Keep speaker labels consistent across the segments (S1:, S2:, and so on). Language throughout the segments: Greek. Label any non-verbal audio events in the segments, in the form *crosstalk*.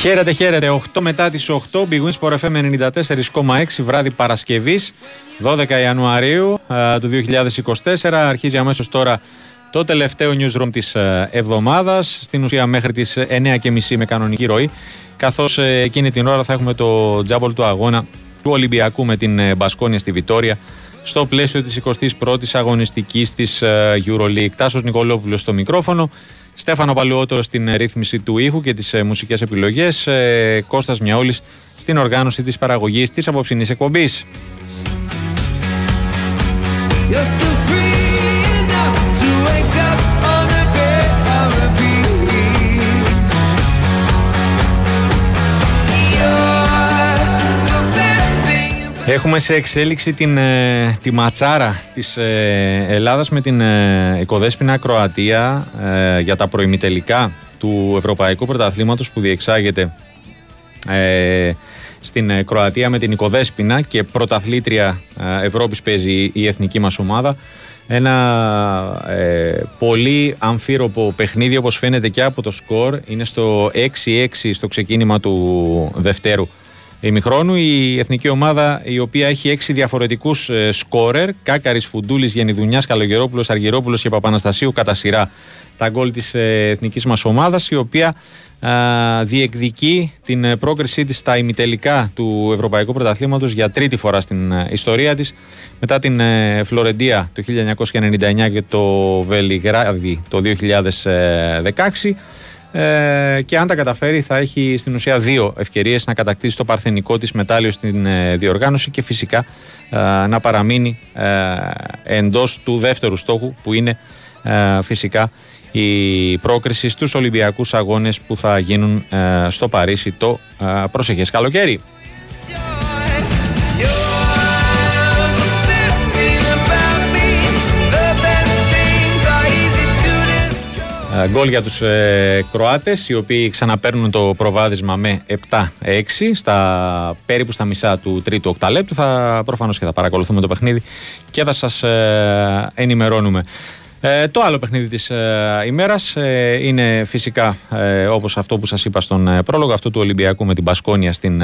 S1: Χαίρετε, χαίρετε. 8 μετά τις 8, Big Wins for FM 94,6 βράδυ Παρασκευής, 12 Ιανουαρίου α, του 2024. Αρχίζει αμέσως τώρα το τελευταίο newsroom της α, εβδομάδας, στην ουσία μέχρι τις 9.30 με κανονική ροή, καθώς ε, εκείνη την ώρα θα έχουμε το τζάμπολ του αγώνα του Ολυμπιακού με την ε, Μπασκόνια στη Βιτόρια στο πλαίσιο της 21ης αγωνιστικής της ε, EuroLeague. Τάσος Νικολόπουλος στο μικρόφωνο. Στέφανο Παλαιότερο στην ρύθμιση του ήχου και τις ε, μουσικές επιλογές, ε, Κώστας Μιαούλης στην οργάνωση της παραγωγής της απόψινής εκπομπής. Έχουμε σε εξέλιξη την, ε, τη ματσάρα της ε, Ελλάδας με την ε, οικοδέσποινα Κροατία ε, για τα προημιτελικά του Ευρωπαϊκού Πρωταθλήματος που διεξάγεται στην Κροατία με την οικοδέσποινα και πρωταθλήτρια Ευρώπης παίζει η εθνική μας ομάδα. Ένα πολύ αμφίροπο παιχνίδι όπως φαίνεται και από το σκορ. Είναι στο 6-6 στο ξεκίνημα του Δευτέρου ημιχρόνου. Η εθνική ομάδα η οποία έχει έξι διαφορετικούς ε, σκόρερ, Κάκαρης, Φουντούλης, Γενιδουνιάς, Καλογερόπουλος, Αργυρόπουλος και Παπαναστασίου κατά σειρά τα γκολ της ε, εθνικής μας ομάδας, η οποία διεκδικεί την ε, πρόκρισή της στα ημιτελικά του Ευρωπαϊκού Πρωταθλήματος για τρίτη φορά στην ιστορία της μετά την Φλωρεντία το 1999 και το Βελιγράδι το 2016 ε, και αν τα καταφέρει θα έχει στην ουσία δύο ευκαιρίες να κατακτήσει το παρθενικό της μετάλλιο στην ε, διοργάνωση και φυσικά ε, να παραμείνει ε, εντός του δεύτερου στόχου που είναι φυσικά η πρόκριση στους Ολυμπιακούς Αγώνες που θα γίνουν στο Παρίσι το προσεχές καλοκαίρι. Γκολ για τους ε, Κροάτες οι οποίοι ξαναπαίρνουν το προβάδισμα με 7-6 στα περίπου στα μισά του τρίτου οκταλέπτου. Θα προφανώς και θα παρακολουθούμε το παιχνίδι και θα σας ε, ενημερώνουμε. Ε, το άλλο παιχνίδι της ε, ημέρας ε, είναι φυσικά όπως αυτό που σας είπα στον πρόλογο αυτό του Ολυμπιακού με την Πασκόνια στην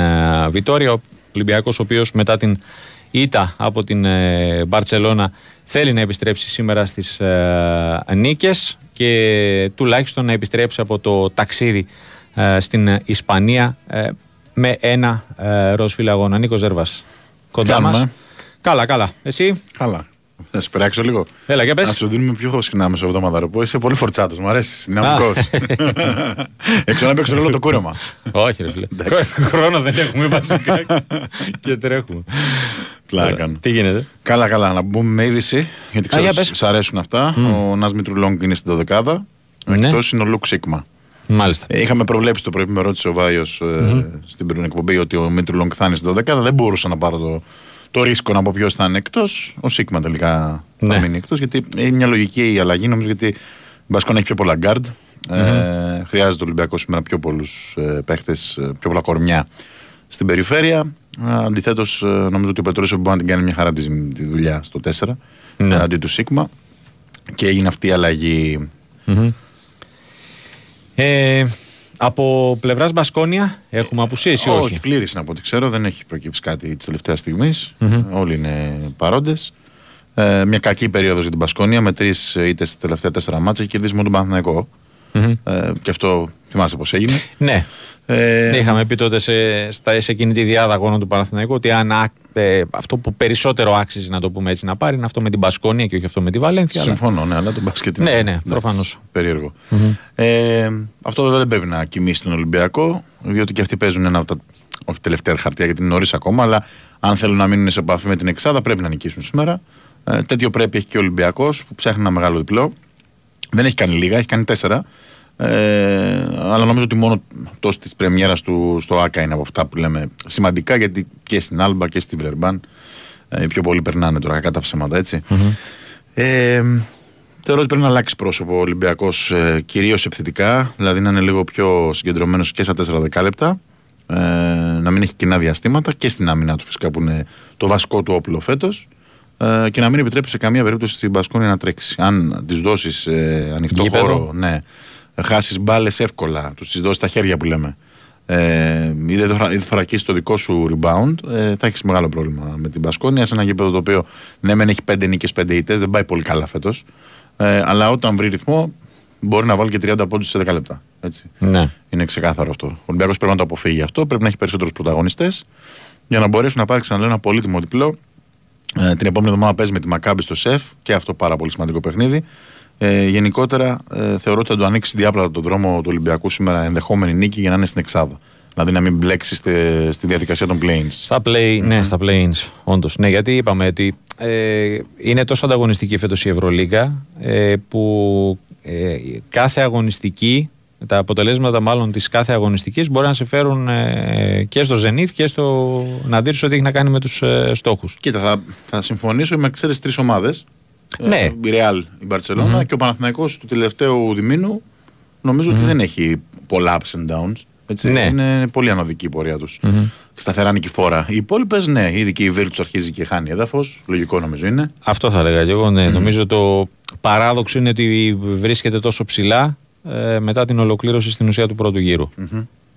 S1: Βιτόρια. Ο Ολυμπιακός ο οποίος μετά την ήττα από την Μπαρτσελώνα θέλει να επιστρέψει σήμερα στις νίκες και τουλάχιστον να επιστρέψει από το ταξίδι ε, στην Ισπανία ε, με ένα ε, ροζ αγώνα. Νίκο Ζέρβα. Κοντά μας. Καλά, καλά. Εσύ;
S2: Καλά. Να σε πειράξω λίγο.
S1: Έλα, για πες.
S2: Να σου δίνουμε πιο συχνά μεσοβδόμαδα ρεπό. Είσαι πολύ φορτσάτος, μου αρέσεις. Δυναμικό. *laughs* Έξω να παίξω όλο το κούρεμα.
S1: Όχι, ρε φίλε. Χρόνο δεν έχουμε βασικά. *laughs* και τρέχουμε.
S2: Πλάκα.
S1: Τι γίνεται;
S2: Καλά, καλά. Να μπούμε με είδηση. Γιατί ξέρω ότι σ' αρέσουν αυτά. Ο Ναζ Μήτρου-Λονγκ είναι στην 12 Ναι. Εκτός είναι ο Λουκ Σίγμα.
S1: Μάλιστα.
S2: Ε, είχαμε προβλέψει το πρωί που με ρώτησε ο Βάιος mm-hmm. ε, στην πριν εκπομπή ότι ο Μήτρου-Λονγκ θα είναι στην 12 Δεν μπορούσα να πάρω το, το ρίσκο να πω ποιος θα είναι εκτός. Ο Σίγμα τελικά ναι. θα μείνει εκτός. Γιατί είναι μια λογική η αλλαγή νομίζω γιατί η Μπασκόνια έχει πιο πολλά γκαρντ. Mm-hmm. Ε, χρειάζεται ο Ολυμπιακός σήμερα πιο πολλούς ε, παίχτες, ε, πιο πολλά κορμιά στην περιφέρεια. Αντιθέτως, ε, νομίζω ότι ο Πετρούσεφ μπορεί να την κάνει μια χαρά τη δουλειά στο 4 ναι. αντί του Σίγμα. Και έγινε αυτή η αλλαγή. Mm-hmm.
S1: Ε, από πλευράς Μπασκόνια έχουμε απουσίες ή όχι;
S2: Όχι, πλήρης από ό,τι ξέρω. Δεν έχει προκύψει κάτι της τελευταίας στιγμής. Mm-hmm. Όλοι είναι παρόντες. Ε, μια κακή περίοδος για την Μπασκόνια με τρεις είτε στα τελευταία τέσσερα μάτια και κερδίσει μόνο τον Παναθηναϊκό. Mm-hmm. Ε, και αυτό θυμάσαι πώς έγινε.
S1: Ναι. Ε, Είχαμε πει τότε σε, στα, σε εκείνη τη διάδα αγώνων του Παναθηναϊκού ότι αν, ε, αυτό που περισσότερο άξιζε να το πούμε έτσι να πάρει είναι αυτό με την Πασκόνια και όχι αυτό με τη Βαλένθια.
S2: Συμφωνώ, αλλά... ναι, αλλά το μπάσκετ
S1: είναι. Ναι, ναι, προφανώς.
S2: Περίεργο. Mm-hmm. Ε, αυτό βέβαια δεν πρέπει να κοιμήσει τον Ολυμπιακό, διότι και αυτοί παίζουν ένα από τα. Όχι τελευταία χαρτιά γιατί είναι νωρίς ακόμα, αλλά αν θέλουν να μείνουν σε επαφή με την Εξάδα πρέπει να νικήσουν σήμερα. Ε, τέτοιο πρέπει έχει και ο Ολυμπιακός που ψάχνει ένα μεγάλο διπλό. Δεν έχει κάνει λίγα, έχει κάνει τέσσερα. Ε, αλλά νομίζω ότι μόνο αυτό της πρεμιέρας του στο ΑΚΑ είναι από αυτά που λέμε σημαντικά γιατί και στην Άλμπα και στη Βρερμπάν ε, οι πιο πολλοί περνάνε τώρα κατά ψέματα έτσι. Mm-hmm. Ε, θεωρώ ότι πρέπει να αλλάξει πρόσωπο ο Ολυμπιακός ε, κυρίως επιθετικά, δηλαδή να είναι λίγο πιο συγκεντρωμένος και στα 4 δεκάλεπτα. Ε, να μην έχει κοινά διαστήματα και στην άμυνα του φυσικά που είναι το βασικό του όπλο φέτος. Ε, και να μην επιτρέπει σε καμία περίπτωση στην Πασκόνη να τρέξει. Αν της δώσεις ε, ανοιχτό χώρο, ναι, χάσεις μπάλες εύκολα, τους τις δώσεις στα χέρια που λέμε, ε, ή δεν θωρακίσει το δικό σου rebound, ε, θα έχεις μεγάλο πρόβλημα με την Πασκόνια. Σε ένα γήπεδο το οποίο ναι, μεν έχει 5 νίκες, 5 ητέ, δεν πάει πολύ καλά φέτος. Ε, αλλά όταν βρει ρυθμό, μπορεί να βάλει και 30 πόντους σε 10 λεπτά. Έτσι.
S1: Ναι.
S2: Είναι ξεκάθαρο αυτό. Ο Ολυμπιακός πρέπει να το αποφύγει αυτό. Πρέπει να έχει περισσότερους πρωταγωνιστές για να μπορέσει να πάρει ξανά ένα πολύτιμο διπλό. Ε, την επόμενη εβδομάδα παίζει με τη Μακάμπη στο ΣΕΦ και αυτό πάρα πολύ σημαντικό παιχνίδι. Ε, γενικότερα ε, θεωρώ ότι θα του ανοίξει διάπλατα το δρόμο του Ολυμπιακού σήμερα ενδεχόμενη νίκη για να είναι στην Εξάδα. Δηλαδή να μην μπλέξει στη, στη διαδικασία των play
S1: Στα play, ναι, στα play-ins, όντως. Ναι, γιατί είπαμε ότι ε, είναι τόσο ανταγωνιστική φέτος η Ευρωλίγκα ε, που ε, κάθε αγωνιστική τα αποτελέσματα μάλλον της κάθε αγωνιστικής μπορεί να σε φέρουν ε, και στο Zenith και στο να δεις ότι έχει να κάνει με τους ε, στόχους.
S2: Κοίτα, θα, θα συμφωνήσω με ξέρεις τρεις ομάδες.
S1: Ναι. Ε,
S2: η Real, η Barcelona και ο Παναθηναϊκός του τελευταίου διμήνου νομίζω ότι δεν έχει πολλά ups and downs. Έτσι,
S1: Ναι.
S2: Είναι πολύ ανωδική η πορεία τους. Σταθερά νικηφόρα. Οι υπόλοιπες, ναι, ήδη και η Virtus αρχίζει και χάνει έδαφος. Λογικό νομίζω είναι.
S1: Αυτό θα έλεγα και εγώ. Ναι. Νομίζω το παράδοξο είναι ότι βρίσκεται τόσο ψηλά ε, μετά την ολοκλήρωση στην ουσία του πρώτου γύρου.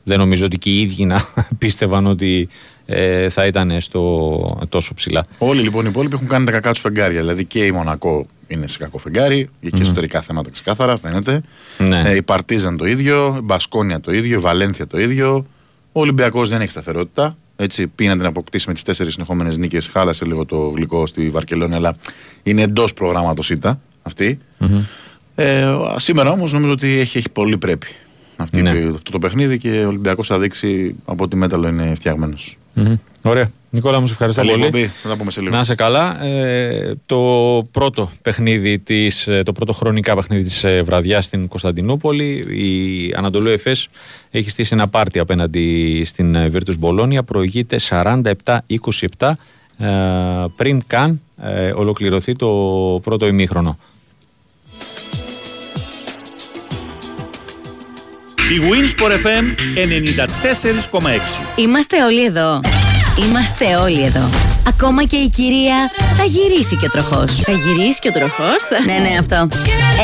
S1: Δεν νομίζω ότι και οι ίδιοι να *laughs* πίστευαν ότι ε, θα ήταν στο, τόσο ψηλά.
S2: Όλοι λοιπόν οι υπόλοιποι έχουν κάνει τα κακά τους φεγγάρια. Δηλαδή και η Μονακό είναι σε κακό φεγγάρι, και εσωτερικά θέματα ξεκάθαρα φαίνεται.
S1: Ναι.
S2: Ε, η Παρτίζαν το ίδιο, η Μπασκόνια το ίδιο, η Βαλένθια το ίδιο. Ο Ολυμπιακός δεν έχει σταθερότητα. Έτσι, πήγε να την αποκτήσει με τις τέσσερις συνεχόμενες νίκες. Χάλασε λίγο το γλυκό στη Βαρκελόνη, αλλά είναι εντός προγράμματος ήττα αυτή. Ε, σήμερα όμως νομίζω ότι έχει, έχει πολύ πρέπει αυτή,
S1: Ναι.
S2: αυτό το παιχνίδι και ο Ολυμπιακός θα δείξει από ό,τι μέταλλο είναι φτιαγμένος.
S1: Μμμ. Ωραία. Νικόλα μου, σε ευχαριστώ
S2: Καλή
S1: πολύ.
S2: εκπομπή, θα τα πούμε σε λίγο.
S1: Να είσαι καλά. Ε, το πρώτο παιχνίδι της, ε, το πρώτο χρονικά παιχνίδι της ε, βραδιάς στην Κωνσταντινούπολη η Ανατολού Εφές έχει στήσει ένα πάρτι απέναντι στην ε, Virtus Bologna προηγείται 47-27 ε, πριν καν ε, ολοκληρωθεί το πρώτο ημίχρονο.
S3: Η Winsport FM 94,6.
S4: Είμαστε όλοι εδώ. Είμαστε όλοι εδώ. Ακόμα και η κυρία θα γυρίσει και ο τροχός.
S5: Θα γυρίσει και ο τροχός, θα...
S4: Ναι, ναι, αυτό.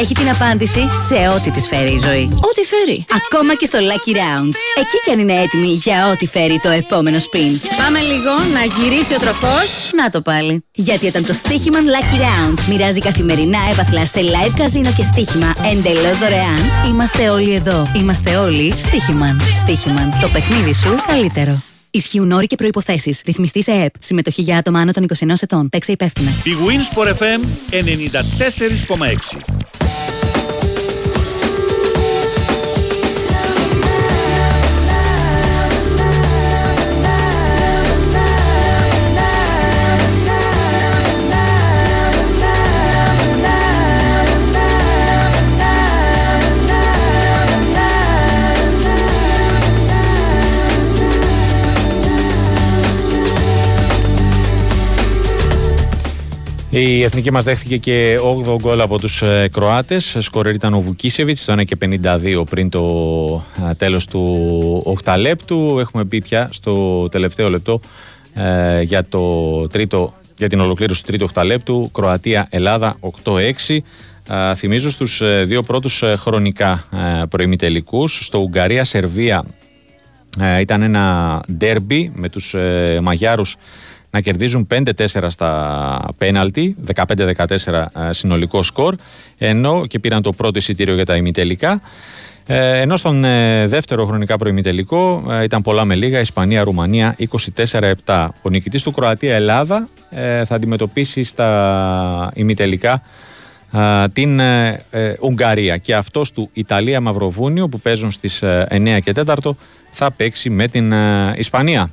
S4: Έχει την απάντηση σε ό,τι της φέρει η ζωή.
S5: Ό,τι φέρει.
S4: Ακόμα και στο Lucky Rounds. Εκεί κι αν είναι έτοιμη για ό,τι φέρει το επόμενο spin.
S5: Πάμε λίγο να γυρίσει ο τροχός.
S4: Να το πάλι. Γιατί όταν το στοίχημα Lucky Rounds μοιράζει καθημερινά έπαθλα σε live καζίνο και στοίχημα εντελώς δωρεάν, είμαστε όλοι εδώ. Είμαστε όλοι στοίχημαν. Στοίχημαν. Το παιχνίδι σου καλύτερο. Ισχύουν όροι και προποθέσει. Ρυθμιστή σε ΕΕΠ. Συμμετοχή για άτομα άνω των 21 ετών. Παίξε υπεύθυνα.
S3: Η Winsport FM 94,6.
S1: Η εθνική μας δέχθηκε και 8ο γκολ από τους ε, Κροάτες. Σκορέρ ήταν ο Βουκίσεβιτς, το 1 και 52 πριν το ε, τέλος του 8 λεπτού. Έχουμε πει πια στο τελευταίο λεπτό ε, για, το τρίτο, για την ολοκλήρωση του τρίτου 8 λεπτού. Κροατία-Ελλάδα 8-6. Ε, θυμίζω στους ε, δύο πρώτους ε, χρονικά ε, προημιτελικούς. Στο Ουγγαρία-Σερβία ε, ήταν ένα ντέρμπι με τους ε, Μαγιάρους να κερδίζουν 5-4 στα πέναλτι, 15-14 ε, συνολικό σκορ, ενώ και πήραν το πρώτο εισιτήριο για τα ημιτελικά. Ε, ενώ στον ε, δεύτερο χρονικά προημιτελικό ε, ήταν πολλά με λίγα, Ισπανία-Ρουμανία 24-7. Ο νικητής του Κροατία-Ελλάδα ε, θα αντιμετωπίσει στα ημιτελικά α, την ε, ε, Ουγγαρία και αυτός του Ιταλία-Μαυροβούνιο που παίζουν στις ε, 9 και 4 θα παίξει με την ε, Ισπανία.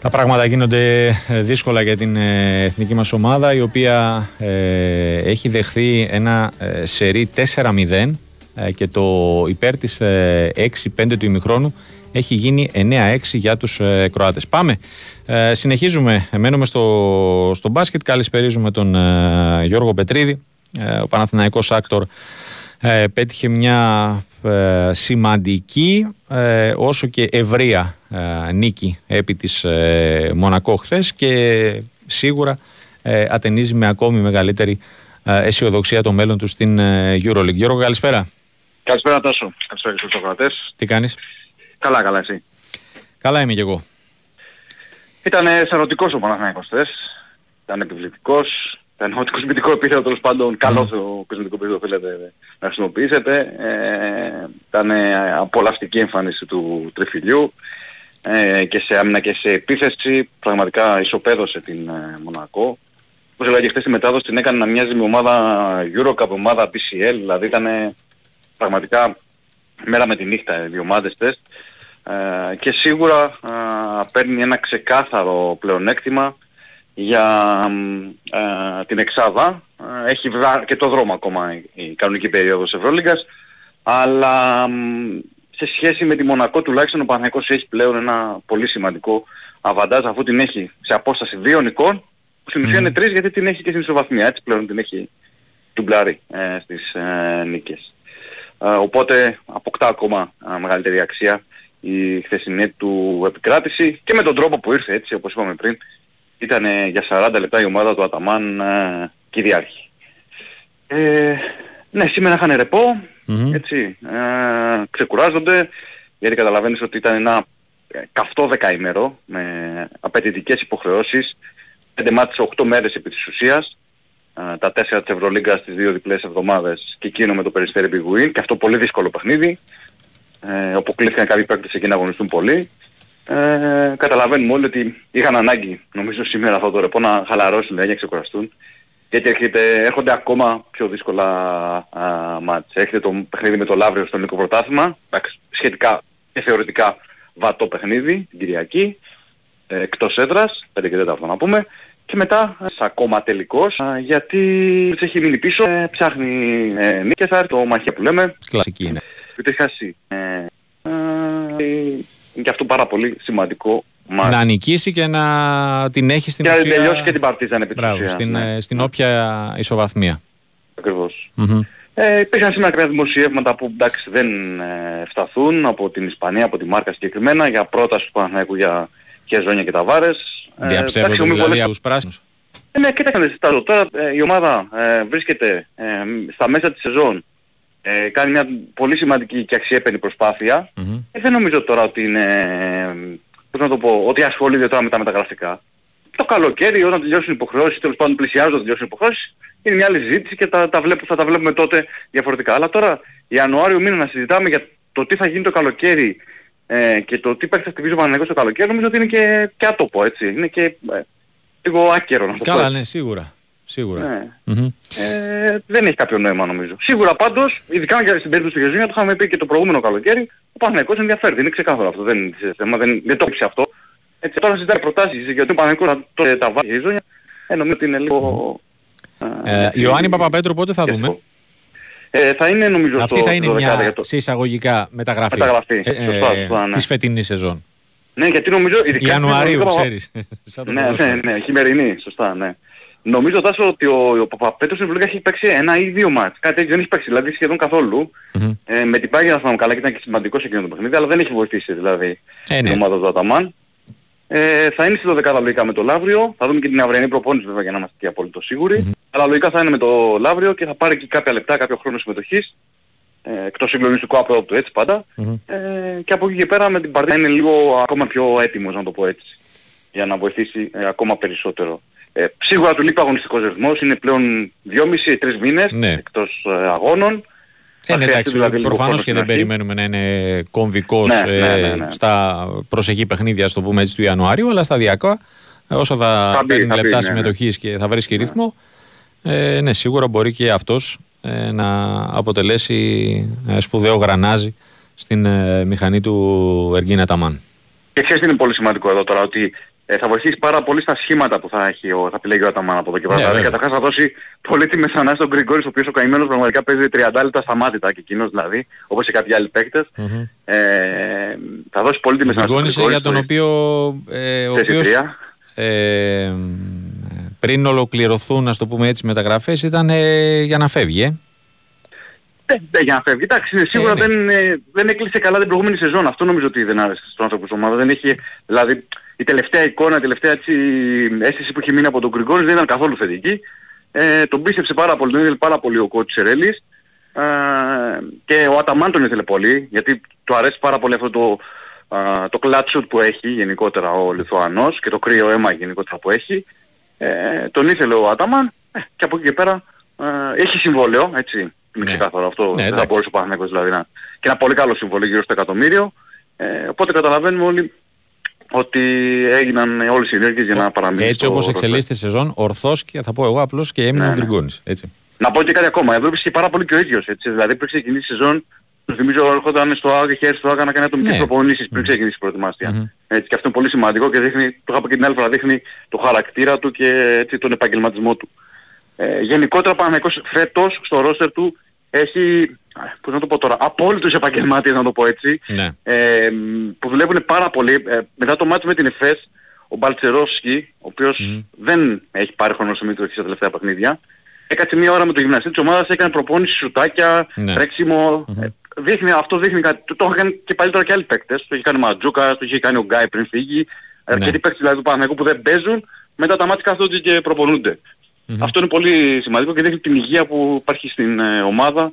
S1: Τα πράγματα γίνονται ε, δύσκολα για την ε, εθνική μας ομάδα η οποία ε, έχει δεχθεί ένα ε, σερί 4-0 ε, και το υπέρ της ε, 6-5 του ημιχρόνου έχει γίνει 9-6 για τους ε, Κροάτες. Πάμε. Ε, συνεχίζουμε. Μένουμε στο, στο μπάσκετ. Καλησπερίζουμε τον ε, Γιώργο Πετρίδη. Ε, ο Παναθηναϊκός Άκτορ ε, πέτυχε μια ε, σημαντική ε, όσο και ευρεία ε, νίκη επί της ε, Μονακό χθες και σίγουρα ε, ατενίζει με ακόμη μεγαλύτερη ε, αισιοδοξία το μέλλον του στην ε, EuroLeague. Γιώργο, καλησπέρα.
S6: Καλησπέρα Τάσο. Καλησπέρα και στους ακροατές.
S1: Τι κάνεις;
S6: Καλά, καλά εσύ.
S1: Καλά είμαι κι εγώ.
S6: Ήταν σαρωτικός ο Παναθηναϊκός χθες. Ήταν επιβλητικός. Ήταν ό,τι κοσμητικό επίθετο τέλος πάντων. Καλός το κοσμητικό επίθετο θέλετε να χρησιμοποιήσετε. Ε, ήταν απολαυστική εμφάνιση του τριφυλιού. Ε, και σε άμυνα και σε επίθεση πραγματικά ισοπαίδωσε την ε, Μονακό. Όπως έλεγα και χθες η μετάδοση την έκανε να μοιάζει με ομάδα Eurocup, ομάδα PCL, δηλαδή ήταν πραγματικά μέρα με τη νύχτα οι δύο ομάδες τεστ ε, και σίγουρα ε, παίρνει ένα ξεκάθαρο πλεονέκτημα για ε, την Εξάδα. Ε, έχει βρά και το δρόμο ακόμα η, η κανονική περίοδος Ευρωλίγκας, αλλά σε σχέση με τη Μονακό τουλάχιστον ο Παναθηναϊκός έχει πλέον ένα πολύ σημαντικό αβαντάζ αφού την έχει σε απόσταση δύο νικών, που στην ουσία είναι τρεις γιατί την έχει και στην ισοβαθμία, έτσι πλέον την έχει τουμπλάρει ε, στις ε, νίκες. Ε, οπότε αποκτά ακόμα ε, μεγαλύτερη αξία η χθεσινή του επικράτηση και με τον τρόπο που ήρθε έτσι όπως είπαμε πριν ήταν για 40 λεπτά η ομάδα του Αταμάν ε, κυριάρχη. Ε, ναι, σήμερα είχαν ρεπό, έτσι, ε, ξεκουράζονται. Γιατί καταλαβαίνεις ότι ήταν ένα ε, καυτό δεκαήμερο με απαιτητικές υποχρεώσεις, 5 μάτες 8 μέρες επί της ουσίας, ε, τα 4 της Ευρωλίγκας στις δύο διπλές εβδομάδες και εκείνο με το Περιστέρι Πιγουίν και αυτό πολύ δύσκολο παιχνίδι, ε, όπου κλείθηκαν κάποιοι παίκτες εκεί να αγωνιστούν πολύ. Ε, καταλαβαίνουμε όλοι ότι είχαν ανάγκη, νομίζω σήμερα αυτό το ρεπό, να χαλαρώσουν, δηλαδή να ξεκουραστούν. Γιατί έρχεται, έρχονται ακόμα πιο δύσκολα α, μάτς. Έρχεται το παιχνίδι με το Λαύριο στο ελληνικό πρωτάθλημα, εντάξει, σχετικά και θεωρητικά βατό παιχνίδι την Κυριακή, ε, εκτός έδρας, 5 και 4 να πούμε, και μετά σε ακόμα τελικός, α, γιατί της έχει μείνει πίσω, ε, ψάχνει ε, νίκες, θα έρθει το μαχία που λέμε,
S1: Κλασική είναι.
S6: γιατί έχει χάσει. Ε, ε, είναι και αυτό πάρα πολύ σημαντικό μάτς.
S1: Να νικήσει και να την έχει στην
S6: Και να
S1: ουσία...
S6: τελειώσει και την Παρτίζαν επί της
S1: Μπράβο,
S6: ουσίας,
S1: στην,
S6: ναι.
S1: ε, στην όποια ισοβαθμία.
S6: Ακριβώς.
S1: Μμμ.
S6: Ε, υπήρχαν σήμερα κάποια δημοσιεύματα που εντάξει δεν ε, φταθούν από την Ισπανία, από τη Μάρκα συγκεκριμένα για πρόταση του Παναθηναϊκού για Χεζόνια και Ταβάρες. Ε,
S1: Διαψεύδονται
S6: εντάξει, ο Μη
S1: δηλαδή
S6: Βολές-
S1: από τους πράσινους.
S6: Ε, ναι, κοίταξε να δεις, Τάσο, Τώρα ε, η ομάδα ε, βρίσκεται ε, στα μέσα της σεζόν. Ε, κάνει μια πολύ σημαντική και αξιέπαινη προσπάθεια.
S1: Μμμ.
S6: Ε, δεν νομίζω τώρα ότι είναι, ε, πώς να το πω, ότι ασχολείται τώρα με τα μεταγραφικά. Το καλοκαίρι όταν τελειώσουν οι υποχρεώσεις, τέλος πάντων πλησιάζουν να τελειώσουν οι υποχρεώσεις, είναι μια άλλη συζήτηση και τα, τα βλέπω, θα τα βλέπουμε τότε διαφορετικά. Αλλά τώρα Ιανουάριο μήνα να συζητάμε για το τι θα γίνει το καλοκαίρι ε, και το τι παίξει θα χτυπήσει ο Παναγιώτης το καλοκαίρι, νομίζω ότι είναι και, και άτοπο έτσι. Είναι και ε, λίγο άκερο να το πω.
S1: Καλά,
S6: έτσι.
S1: ναι, σίγουρα. Σίγουρα.
S6: Ναι.
S1: Μμμ.
S6: Ε, δεν έχει κάποιο νόημα νομίζω. Σίγουρα πάντως, ειδικά για στην περίπτωση του Γεζίνια, το είχαμε πει και το προηγούμενο καλοκαίρι, ο Παναγικός ενδιαφέρεται. Είναι ξεκάθαρο αυτό. Δεν, είναι θέμα, δεν, δεν το έπεισε αυτό. Έτσι, τώρα συζητάει προτάσεις για τον Παναγικός θα το, τα βάλει η Γεζίνια. Ε, νομίζω ότι είναι λίγο...
S1: Ε, Ιωάννη Παπαπέτρου πότε θα δούμε;
S6: Ε, θα είναι νομίζω
S1: Αυτή
S6: στο,
S1: θα είναι
S6: στο δεκάδα
S1: μια
S6: για το...
S1: σε εισαγωγικά μεταγραφή,
S6: Μεταγραφή. Σωστά, σωστά, ναι.
S1: της φετινής σεζόν.
S6: Ναι, γιατί νομίζω... ειδικά στην
S1: Ιανουαρίου,
S6: Ευρωλίγα,
S1: ξέρεις. Σαν το
S6: Ναι, ναι,
S1: ποδόσφαιρο.
S6: ναι, χειμερινή, σωστά, ναι. Νομίζω Τάσο ότι ο, ο Παπαπέτρος στην Ευρωλίγας έχει παίξει ένα ή δύο μάτς. Κάτι τέτοιο δεν έχει παίξει, δηλαδή σχεδόν καθόλου.
S1: Μμμ.
S6: Ε, με την Πάγια να θυμάμαι καλά και ήταν και σημαντικό σε εκείνο το παιχνίδι, αλλά δεν έχει βοηθήσει δηλαδή
S1: Ε,
S6: την
S1: ναι.
S6: ομάδα του Αταμάν. Ε, θα είναι στη 12 λογικά με το Λαύριο. Θα δούμε και την αυριανή προπόνηση βέβαια για να είμαστε και απολύτως σίγουροι. Αλλά λογικά θα είναι με το Λαύριο και θα πάρει και κάποια λεπτά, κάποιο χρόνο συμμετοχής. Ε, εκτός συγκλονιστικού απρόπτου του έτσι πάντα.
S1: Μμμ.
S6: Ε, και από εκεί και πέρα με την Παρτίζα είναι λίγο ακόμα πιο έτοιμος να το πω έτσι. Για να βοηθήσει ε, ακόμα περισσότερο. Ε, σίγουρα του λείπει αγωνιστικός ρυθμός. Είναι πλέον 2,5-3 μήνες
S1: Ναι.
S6: εκτός ε, αγώνων.
S1: Ε, ναι,
S6: Θα χρειαστεί
S1: εντάξει,
S6: δηλαδή λίγο
S1: προφανώς
S6: χρόνος
S1: και
S6: στην
S1: δεν
S6: αρχή.
S1: περιμένουμε να είναι κομβικός
S6: Ναι, ναι,
S1: ε,
S6: ναι, ναι.
S1: στα προσεχή παιχνίδια, ας το πούμε έτσι, του Ιανουαρίου, αλλά σταδιακά, ε, όσο θα,
S6: Θα μπει,
S1: παίρνει
S6: θα μπει,
S1: λεπτά
S6: ναι, ναι.
S1: συμμετοχής και θα βρίσκει ρυθμό, ε, ναι, σίγουρα μπορεί και αυτός ε, να αποτελέσει ε, σπουδαίο γρανάζι στην ε, μηχανή του Εργίνα Ταμάν.
S6: Και ξέρεις τι είναι πολύ σημαντικό εδώ τώρα, ότι ε, θα βοηθήσει πάρα πολύ στα σχήματα που θα, έχει ο, θα επιλέγει ο Αταμάν από εδώ και πέρα.
S1: Ναι,
S6: δηλαδή,
S1: βέβαια.
S6: καταρχάς θα δώσει πολύτιμες ανάσεις στον Γκριγκόρης, ο οποίος ο καημένος πραγματικά παίζει 30 λεπτά σταμάτητα και εκείνος δηλαδή, όπως και κάποιοι άλλοι παίκτες.
S1: Μμμ.
S6: Ε, θα δώσει πολύτιμες ανάσεις στον
S1: Συγκόνησε
S6: Γκριγκόρη.
S1: για τον οποίο, ε, ο
S6: θέση
S1: οποίος
S6: τρία.
S1: ε, πριν ολοκληρωθούν, ας το πούμε έτσι, μεταγραφές, ήταν ε, για να φεύγει, ε.
S6: Δεν, δεν για να φεύγει. Εντάξει, είναι σίγουρα
S1: Ε, ναι.
S6: δεν, ε, δεν έκλεισε καλά την προηγούμενη σεζόν. Αυτό νομίζω ότι δεν άρεσε στον άνθρωπο της ομάδας. Δεν είχε, δηλαδή η τελευταία εικόνα, η τελευταία έτσι, αίσθηση που είχε μείνει από τον Γκριγκόνης δεν ήταν καθόλου θετική. Ε, τον πίστεψε πάρα πολύ, τον ήθελε πάρα πολύ ο κότσης Σερέλης. Ε, και ο Αταμάν τον ήθελε πολύ, γιατί του αρέσει πάρα πολύ αυτό το, α, το clutch shoot που έχει γενικότερα ο Λιθουανός και το κρύο αίμα γενικότερα που έχει. Ε, τον ήθελε ο Αταμάν ε, και από εκεί και πέρα ε, έχει συμβόλαιο, έτσι, είναι
S1: Ναι.
S6: ξεκάθαρο αυτό.
S1: Ναι,
S6: δεν θα
S1: εντάξει.
S6: μπορούσε ο Παναθηναϊκός δηλαδή να... Και ένα πολύ καλό συμβόλαιο γύρω στο εκατομμύριο. Ε, οπότε καταλαβαίνουμε όλοι ότι έγιναν όλες οι ενέργειες για να παραμείνει
S1: Έτσι
S6: στο
S1: όπως
S6: roster.
S1: εξελίσσεται η σεζόν, ορθώς και θα πω εγώ απλώς και έμεινε
S6: Ναι,
S1: ο
S6: ναι.
S1: Γκριγκόνης. Έτσι.
S6: Να πω και κάτι ακόμα. Εδώ έπαιξε πάρα πολύ και ο ίδιος. Έτσι. Δηλαδή πριν ξεκινήσει η σεζόν, το θυμίζω έρχονταν στο ΆΓ και χέρι στο ΆΓ να κάνει ατομικές
S1: Ναι.
S6: προπονήσεις πριν ξεκινήσει η προετοιμασία.
S1: Μμμ.
S6: Έτσι, και αυτό είναι πολύ σημαντικό και δείχνει, το είχα πει και την άλλη φορά, δείχνει το χαρακτήρα του και έτσι, τον επαγγελματισμό του. Ε, γενικότερα ο Παναθηναϊκός φέτος στο ρόστερ του έχει, α, πώς να το πω τώρα, απόλυτους επαγγελμάτιες να το πω έτσι,
S1: Ναι.
S6: ε, μ, που δουλεύουν πάρα πολύ. Ε, μετά το μάτι με την ΕΦΕΣ, ο Μπαλτσερόφσκι, ο οποίος
S1: Μμμ.
S6: δεν έχει πάρει χρόνο στο μήτρος στα τελευταία παιχνίδια, έκατσε μία ώρα με το γυμναστή της ομάδας, έκανε προπόνηση, σουτάκια,
S1: Ναι.
S6: τρέξιμο. Ε, δείχνει, αυτό δείχνει κάτι. Το, το είχαν κάνει και παλιότερα και άλλοι παίκτες. Το είχε κάνει ο Ματζούκα, το είχε κάνει ο Γκάι πριν φύγει.
S1: Ναι.
S6: Αρκετοί παίκτες δηλαδή του Παναγικού που δεν παίζουν, μετά τα μάτια κάθονται και προπονούνται.
S1: Μμμ.
S6: Αυτό είναι πολύ σημαντικό και δείχνει την υγεία που υπάρχει στην ε, ομάδα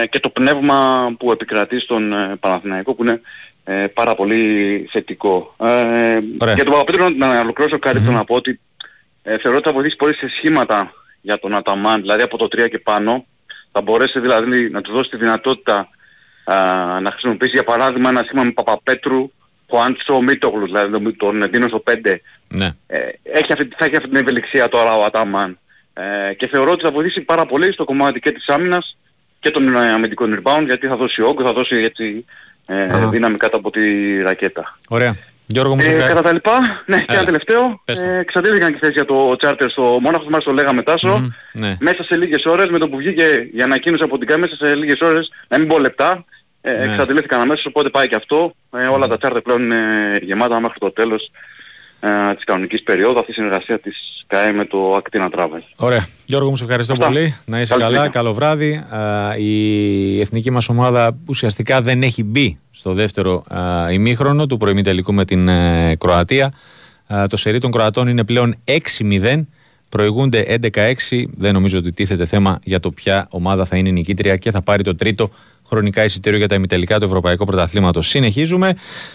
S6: ε, και το πνεύμα που επικρατεί στον ε, Παναθηναϊκό που είναι ε, πάρα πολύ θετικό. Ε,
S1: Ωραία.
S6: για τον Παπαπέτρο να, να ολοκληρώσω κάτι θέλω να πω ότι ε, θεωρώ ότι θα βοηθήσει πολύ σε σχήματα για τον Αταμάν, δηλαδή από το 3 και πάνω. Θα μπορέσει δηλαδή να του δώσει τη δυνατότητα α, να χρησιμοποιήσει για παράδειγμα ένα σχήμα με Παπαπέτρου, Χουάντσο, Μίτογλου, δηλαδή τον, τον Εντίνο στο 5
S1: Ναι.
S6: ε, έχει αυτή, θα έχει αυτή την ευελιξία τώρα ο Ατάμαν. Ε, και θεωρώ ότι θα βοηθήσει πάρα πολύ στο κομμάτι και της άμυνας και των ε, αμυντικών rebound γιατί θα δώσει όγκο, θα δώσει έτσι ε,
S1: Α.
S6: δύναμη κάτω από τη ρακέτα.
S1: Ωραία. Γιώργο μου, σε
S6: Ε,
S1: ευχαριστώ.
S6: κατά τα λοιπά, ναι, και
S1: Έλα.
S6: ένα τελευταίο.
S1: Πες το.
S6: Ε, εξαντλήθηκαν και θέσεις για το charter στο Μόναχος, μας το λέγαμε Τάσο.
S1: Μμμ, Ναι.
S6: Μέσα σε λίγες ώρες, με το που βγήκε η ανακοίνωση από την ΚΑΜ, μέσα σε λίγες ώρες, να μην πω λεπτά, ε,
S1: Ναι.
S6: εξαντλήθηκαν αμέσως, οπότε πάει και αυτό. Ε, όλα τα charter πλέον είναι γεμάτα μέχρι το τέλος ε, της κανονικής περίοδου, αυτή η συνεργασία της ΚΑΕ με το Actina Travel.
S1: Ωραία. Γιώργο μου, σε ευχαριστώ
S6: Αυτά.
S1: πολύ. Να είσαι
S6: Καλή
S1: καλά.
S6: συνέχεια.
S1: Καλό βράδυ. Α, η εθνική μας ομάδα ουσιαστικά δεν έχει μπει στο δεύτερο α, ημίχρονο του προημιτελικού με την ε, Κροατία. Α, το σερί των Κροατών είναι πλέον 6-0. Προηγούνται 11-6. Δεν νομίζω ότι τίθεται θέμα για το ποια ομάδα θα είναι η νικήτρια και θα πάρει το τρίτο χρονικά εισιτήριο για τα ημιτελικά του Ευρωπαϊκού Πρωταθλήματος. Συνεχίζουμε.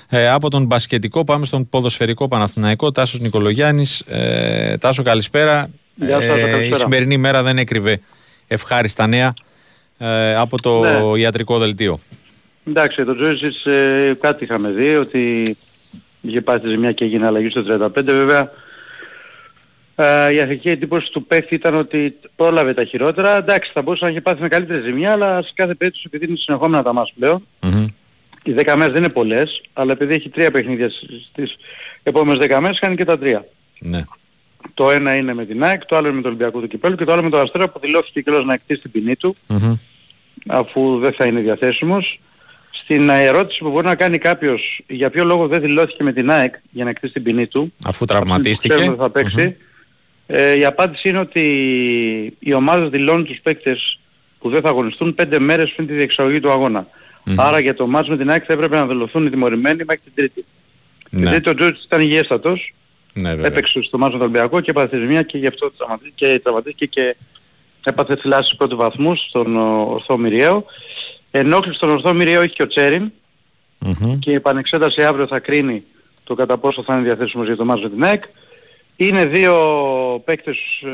S1: Ε, από τον μπασκετικό πάμε στον ποδοσφαιρικό Παναθηναϊκό. Τάσος Νικολογιάννης. Ε, Τάσο, καλησπέρα.
S7: Γεια σας,
S1: Ε, η
S7: καλησπέρα.
S1: σημερινή μέρα δεν έκρυβε ευχάριστα νέα ε, από το
S7: Ναι.
S1: ιατρικό δελτίο.
S7: Εντάξει, το Τζόισις ε, κάτι είχαμε δει, ότι είχε πάθει ζημιά και έγινε αλλαγή στο 35. Βέβαια, ε, η αρχική εντύπωση του παίχτη ήταν ότι πρόλαβε τα χειρότερα. Εντάξει, θα μπορούσε να είχε πάθει με καλύτερη ζημιά, αλλά σε κάθε περίπτωση επειδή είναι συνεχόμενα τα μάτς πλέον,
S1: Μμμ.
S7: οι 10 μέρες δεν είναι πολλές, αλλά επειδή έχει τρία παιχνίδια στις επόμενες 10 μέρες, κάνει και τα τρία.
S1: Ναι.
S7: Το ένα είναι με την ΑΕΚ, το άλλο είναι με το Ολυμπιακό του Κυπέλου και το άλλο με το Αστέρα που δηλώθηκε και να εκτίσει την ποινή του.
S1: Μμμ.
S7: αφού δεν θα είναι διαθέσιμος. Στην ερώτηση που μπορεί να κάνει κάποιος για ποιο λόγο δεν δηλώθηκε με την ΑΕΚ για να εκτίσει την ποινή του,
S1: Αφού
S7: που
S1: τραυματίστηκε.
S7: ξέρουμε ότι θα παιξει ε, η απάντηση είναι ότι οι ομάδες δηλώνουν τους παίκτες που δεν θα αγωνιστούν πέντε μέρες πριν τη διεξαγωγή του αγώνα.
S1: Μμμ.
S7: Άρα για το μάτς με την ΑΕΚ θα έπρεπε να δηλωθούν οι τιμωρημένοι μέχρι την Τρίτη.
S1: Ναι,
S7: Γιατί ο Τζόρτς ήταν υγιέστατος,
S1: ναι, βέβαια.
S7: έπαιξε στο μάτς με τον Ολυμπιακό και έπαθε ζημιά και γι' αυτό τραυματίστηκε και, τραυματίστηκε και έπαθε θυλάσεις πρώτους βαθμούς στον ο, ορθό Μυριαίο. Ενόχληση στον ορθό Μυριαίο έχει και ο Τσέριν
S1: Μμμ.
S7: και η επανεξέταση αύριο θα κρίνει το κατά πόσο θα είναι διαθέσιμος για το μάτς με την ΑΕΚ. Είναι δύο παίκτες ε,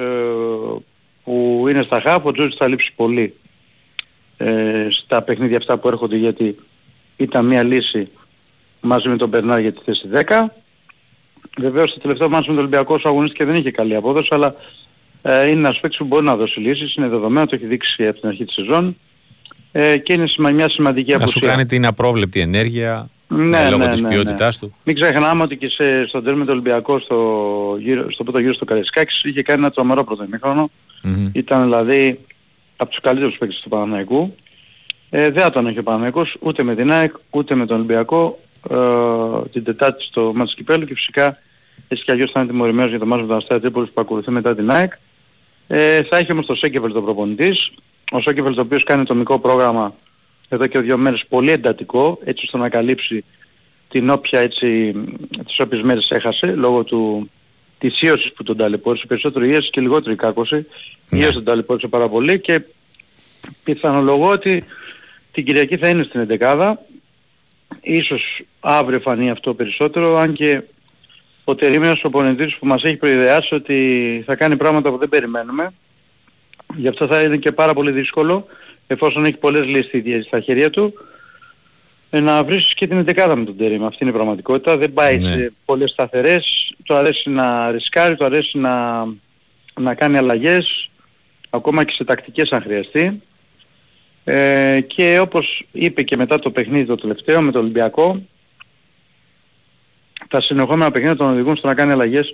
S7: που είναι στα χάπ, ο Τζόρτς θα λείψει πολύ ε, στα παιχνίδια αυτά που έρχονται γιατί ήταν μια λύση μαζί με τον Μπερνάρ για τη θέση 10. Βεβαίως στο τελευταίο μάτς με τον Ολυμπιακό σου αγωνίστηκε δεν είχε καλή απόδοση αλλά ε, είναι ένας παίκτης που μπορεί να δώσει λύσεις, είναι δεδομένο, το έχει δείξει από την αρχή της σεζόν ε, και είναι σημα- μια σημαντική
S1: Να σου
S7: απουσία.
S1: κάνει την απρόβλεπτη ενέργεια
S7: Ναι,
S1: ε, λόγω
S7: ναι,
S1: της
S7: ναι,
S1: ποιότητάς του.
S7: Μην ξεχνάμε ότι και σε, στον τέρμι του Ολυμπιακό στο, γύρο, στο πρώτο γύρο στο Καρισκάκης είχε κάνει ένα τρομερό πρώτο ημίχρονο.
S1: Μμμ.
S7: Ήταν δηλαδή από τους καλύτερους παίκτες του Παναναϊκού. Ε, δεν θα τον έχει ο Παναναϊκός ούτε με την ΑΕΚ ούτε με τον Ολυμπιακό ε, την Τετάρτη στο μάτς του Κυπέλλου και φυσικά έτσι κι αλλιώς θα είναι τιμωρημένος για το μάτς με τον Αστέρα Τρίπολης που ακολουθεί μετά την ΑΕΚ. Ε, θα έχει όμως το Σέκεβελ το προπονητής, ο Σόκεβελτ ο οποίος κάνει το μικρό πρόγραμμα εδώ και δύο μέρες πολύ εντατικό έτσι ώστε να καλύψει την όποια έτσι τις όποιες μέρες έχασε λόγω του, της ίωσης που τον ταλαιπώρησε. Περισσότερο ίωση και λιγότερο η κάκωση η ίωση τον ταλαιπώρησε πάρα πολύ και πιθανολογώ ότι την Κυριακή θα είναι στην 11 ίσως αύριο φανεί αυτό περισσότερο αν και ο τερίμενος οπονητής που μας έχει προειδεάσει ότι θα κάνει πράγματα που δεν περιμένουμε. Γι' αυτό θα είναι και πάρα πολύ δύσκολο εφόσον έχει πολλές λύσεις στα χέρια του ε, να βρεις και την εντεκάδα με τον Τερίμ. Αυτή είναι η πραγματικότητα. Δεν πάει
S1: Ναι.
S7: σε πολλές σταθερές. Του αρέσει να ρισκάρει, του αρέσει να, να κάνει αλλαγές, ακόμα και σε τακτικές αν χρειαστεί. Ε, και όπως είπε και μετά το παιχνίδι το τελευταίο με το Ολυμπιακό, τα συνεχόμενα παιχνίδια τον οδηγούν στο να κάνει αλλαγές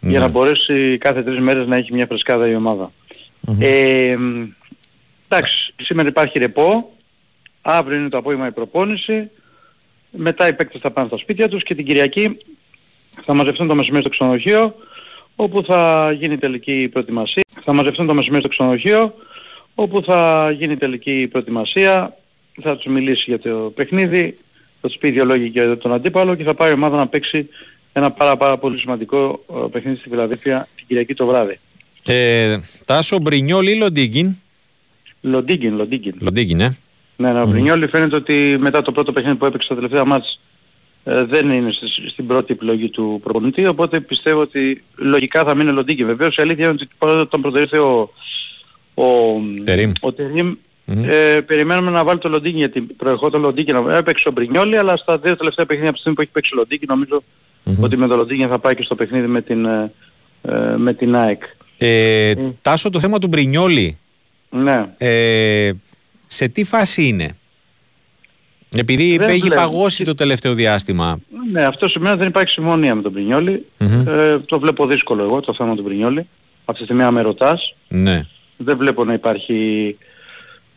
S7: για
S1: Ναι.
S7: να μπορέσει κάθε τρεις μέρες να έχει μια φρεσκάδα η ομάδα. Ε, μ, εντάξει, σήμερα υπάρχει ρεπό, αύριο είναι το απόγευμα η προπόνηση, μετά οι παίκτες θα πάνε στα σπίτια τους και την Κυριακή θα μαζευτούν το μεσημέρι στο ξενοδοχείο όπου θα γίνει τελική προετοιμασία. Θα μαζευτούν το μεσημέρι στο ξενοδοχείο όπου θα γίνει τελική προετοιμασία, θα τους μιλήσει για το παιχνίδι, θα τους πει δύο λόγια για τον αντίπαλο και θα πάει η ομάδα να παίξει ένα πάρα πάρα πολύ σημαντικό ε, παιχνίδι στη Φιλαδέλφια την Κυριακή το βράδυ.
S1: Ε, Τάσο Μπρινιόλ ή Λοντίγκιν;
S7: Λοντίγκιν, Λοντίγκιν.
S1: Λοντίγκιν, ε.
S7: Ναι, ναι, ο Βρινιόλη φαίνεται ότι μετά το πρώτο παιχνίδι που έπαιξε στα τελευταία μάτς ε, δεν είναι στη- στην πρώτη επιλογή του προπονητή, οπότε πιστεύω ότι λογικά θα μείνει ο Λοντίγκιν. Βεβαίως η αλήθεια είναι ότι πρώτα όταν πρωτοήρθε ο, ο,
S1: Τερίμ.
S7: ο Τερίμ
S1: Μμμ.
S7: ε, περιμένουμε να βάλει το Λοντίγκιν γιατί προερχόταν ο Λοντίγκιν να έπαιξε ο Μπρινιόλη αλλά στα δύο τελευταία παιχνίδια από τη στιγμή που έχει παίξει ο Λοντίγκιν νομίζω ότι με το Λοντίγκιν θα πάει και στο παιχνίδι με την, ε, ε, με την ΑΕΚ.
S1: Ε, Τάσο, το θέμα του Μπρινιόλη,
S7: Ναι.
S1: ε, σε τι φάση είναι; Επειδή
S7: Δεν
S1: έχει
S7: βλέπω.
S1: παγώσει το τελευταίο διάστημα.
S7: Ναι, αυτό σημαίνει ότι δεν υπάρχει συμφωνία με τον Πρινιόλη.
S1: Μμμ.
S7: Ε, το βλέπω δύσκολο εγώ το θέμα του Πρινιόλη. Αυτή τη στιγμή αν με ρωτάς,
S1: Ναι.
S7: δεν βλέπω να υπάρχει...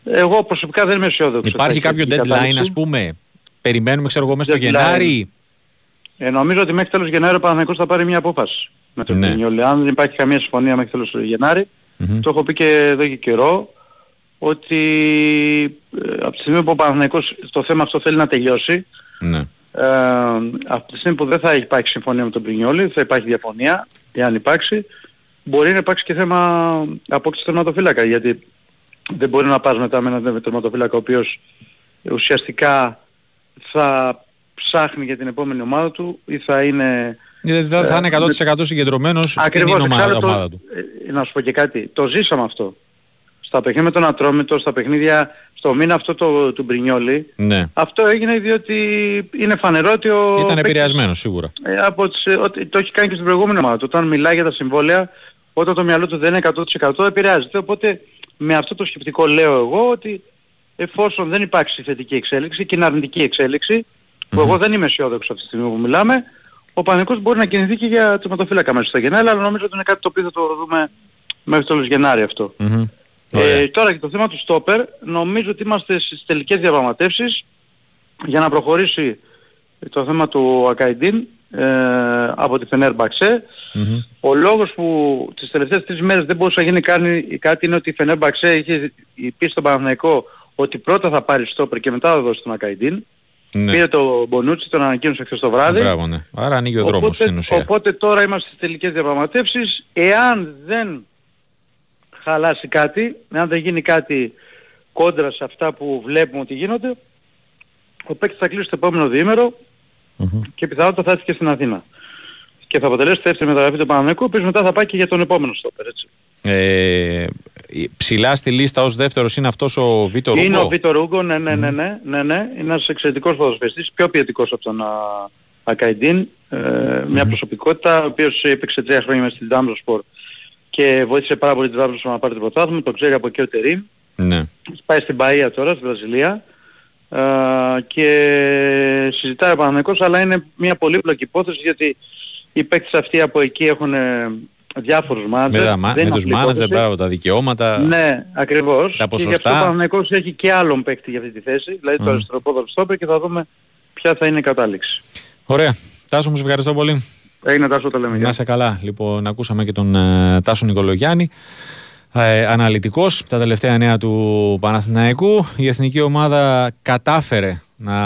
S7: Εγώ προσωπικά δεν είμαι αισιόδοξος.
S1: Υπάρχει
S7: Θα έχει
S1: κάποιο
S7: θετική
S1: deadline,
S7: κατάληξη.
S1: ας πούμε; Περιμένουμε, ξέρω εγώ, μέσα στο
S7: Deadline.
S1: Γενάρη;
S7: Ε, νομίζω ότι μέχρι τέλος Γενάρη ο Παναθηναϊκός θα πάρει μια απόφαση με τον
S1: Ναι.
S7: Πρινιόλη. Αν δεν υπάρχει καμία συμφωνία μέχρι τέλος Γενάρη,
S1: Μμμ.
S7: το έχω πει και εδώ και καιρό, ότι ε, από τη στιγμή που ο Παναθηναϊκός το θέμα αυτό θέλει να τελειώσει,
S1: Ναι.
S7: Ε, από τη στιγμή που δεν θα υπάρξει συμφωνία με τον Πρινιόλη, θα υπάρχει διαφωνία, εάν υπάρξει, μπορεί να υπάρξει και θέμα απόκτησης τερματοφύλακα, γιατί δεν μπορεί να πας μετά με έναν τερματοφύλακα ο οποίος ουσιαστικά θα ψάχνει για την επόμενη ομάδα του ή θα είναι...
S1: Δηλαδή θα, θα είναι 100% συγκεντρωμένος στην
S7: Ακριβώς,
S1: ομάδα,
S7: εξάλλου το-
S1: ομάδα του.
S7: ε, να σου πω και κάτι, το ζήσαμε αυτό. Στα παιχνίδια με τον Ατρόμητο, στα παιχνίδια, στο μήνα αυτό το, του Μπρινιόλη,
S1: Ναι.
S7: αυτό έγινε διότι είναι φανερό ότι ο
S1: Ήταν
S7: παίκτης-
S1: επηρεασμένος σίγουρα.
S7: ε, από τις, ε, ότι το έχει κάνει και στην προηγούμενη ομάδα. του. Όταν μιλάει για τα συμβόλαια, όταν το μυαλό του δεν είναι 100% επηρεάζεται. Οπότε με αυτό το σκεπτικό λέω εγώ ότι εφόσον δεν υπάρξει θετική εξέλιξη και είναι αρνητική εξέλιξη, που εγώ δεν είμαι αισιόδοξος αυτή τη στιγμή που μιλάμε, ο Πανικός μπορεί να κινηθεί και για τερματοφύλακα μέσα στο Γενάρη, αλλά νομίζω ότι είναι κάτι το οποίο θα το δούμε μέχρι τέλος Γενάρη αυτό.
S1: Μμμ. Ωραία.
S7: Ε, τώρα για το θέμα του στόπερ, νομίζω ότι είμαστε στις τελικές διαπραγματεύσεις για να προχωρήσει το θέμα του Ακαϊντίν ε, από τη Φενέρ Μπαξέ.
S1: Μμμ.
S7: Ο λόγος που τις τελευταίες τρεις μέρες δεν μπορούσε να γίνει κάνει, κάτι είναι ότι η Φενέρ Μπαξέ είχε πει στον Παναθηναϊκό ότι πρώτα θα πάρει στόπερ και μετά θα δώσει τον Ακαϊντίν.
S1: Ναι.
S7: Πήρε το Μπονούτσι, τον ανακοίνωσε χθες το βράδυ.
S1: Μπράβο, ναι. Άρα ανοίγει ο δρόμος
S7: Οπότε,
S1: στην ουσία.
S7: οπότε τώρα είμαστε στις τελικές διαπραγματεύσεις. Εάν δεν χαλάσει κάτι, εάν δεν γίνει κάτι κόντρα σε αυτά που βλέπουμε ότι γίνονται, ο παίκτης θα κλείσει το επόμενο διήμερο
S1: Μμμ.
S7: και πιθανότατα θα έρθει και στην Αθήνα. Και θα αποτελέσει τη δεύτερη μεταγραφή του Παναμαϊκού, ο οποίος μετά θα πάει και για τον επόμενο στόπερ, έτσι.
S1: Ε, ψηλά στη λίστα ως δεύτερος είναι αυτός ο Βίτο
S7: Είναι
S1: Ρούγκο.
S7: ο Βίτο Ρούγκο, ναι, ναι, ναι, ναι, ναι, ναι. Είναι ένας εξαιρετικός ποδοσφαιριστής, πιο ποιοτικός από τον α, Ακαϊντίν. Ε, μια προσωπικότητα, ο οποίος έπαιξε τρία χρόνια μέσα στην Ντάμπροσπορ και βοήθησε πάρα πολύ την Ντάμπροσπορ να πάρει το πρωτάθλημα, το ξέρει από εκεί ο Τερίμ.
S1: Ναι.
S7: Πάει στην Παΐα τώρα, στη Βραζιλία ε, και συζητάει ο Παναγενικός, αλλά είναι μια πολύπλοκη υπόθεση γιατί οι παίκτες αυτοί από εκεί έχουν ε, διάφορους
S1: Με,
S7: μάνατζερ.
S1: τα, μα-
S7: δεν
S1: με
S7: είναι
S1: τους
S7: απλή
S1: μάνατζερ,
S7: υπόθεση.
S1: μπράβο, τα δικαιώματα.
S7: Ναι, ακριβώς.
S1: Τα
S7: Και γι' αυτό
S1: ποσοστά.
S7: ο Παναγενικός έχει και άλλον παίκτη για αυτή τη θέση, δηλαδή το
S1: Μμ.
S7: αριστεροπόδαρο στόπερ και θα δούμε ποια θα είναι η κατάληξη.
S1: Ωραία. Τάσο, μου σε ευχαριστώ πολύ.
S7: Έγινε τάσο το λέμε.
S1: Να
S7: γεια.
S1: είσαι καλά. Λοιπόν, ακούσαμε και τον ε, Τάσο Νικολογιάννη. ε, αναλυτικός τα τελευταία νέα του Παναθηναϊκού. Η εθνική ομάδα κατάφερε να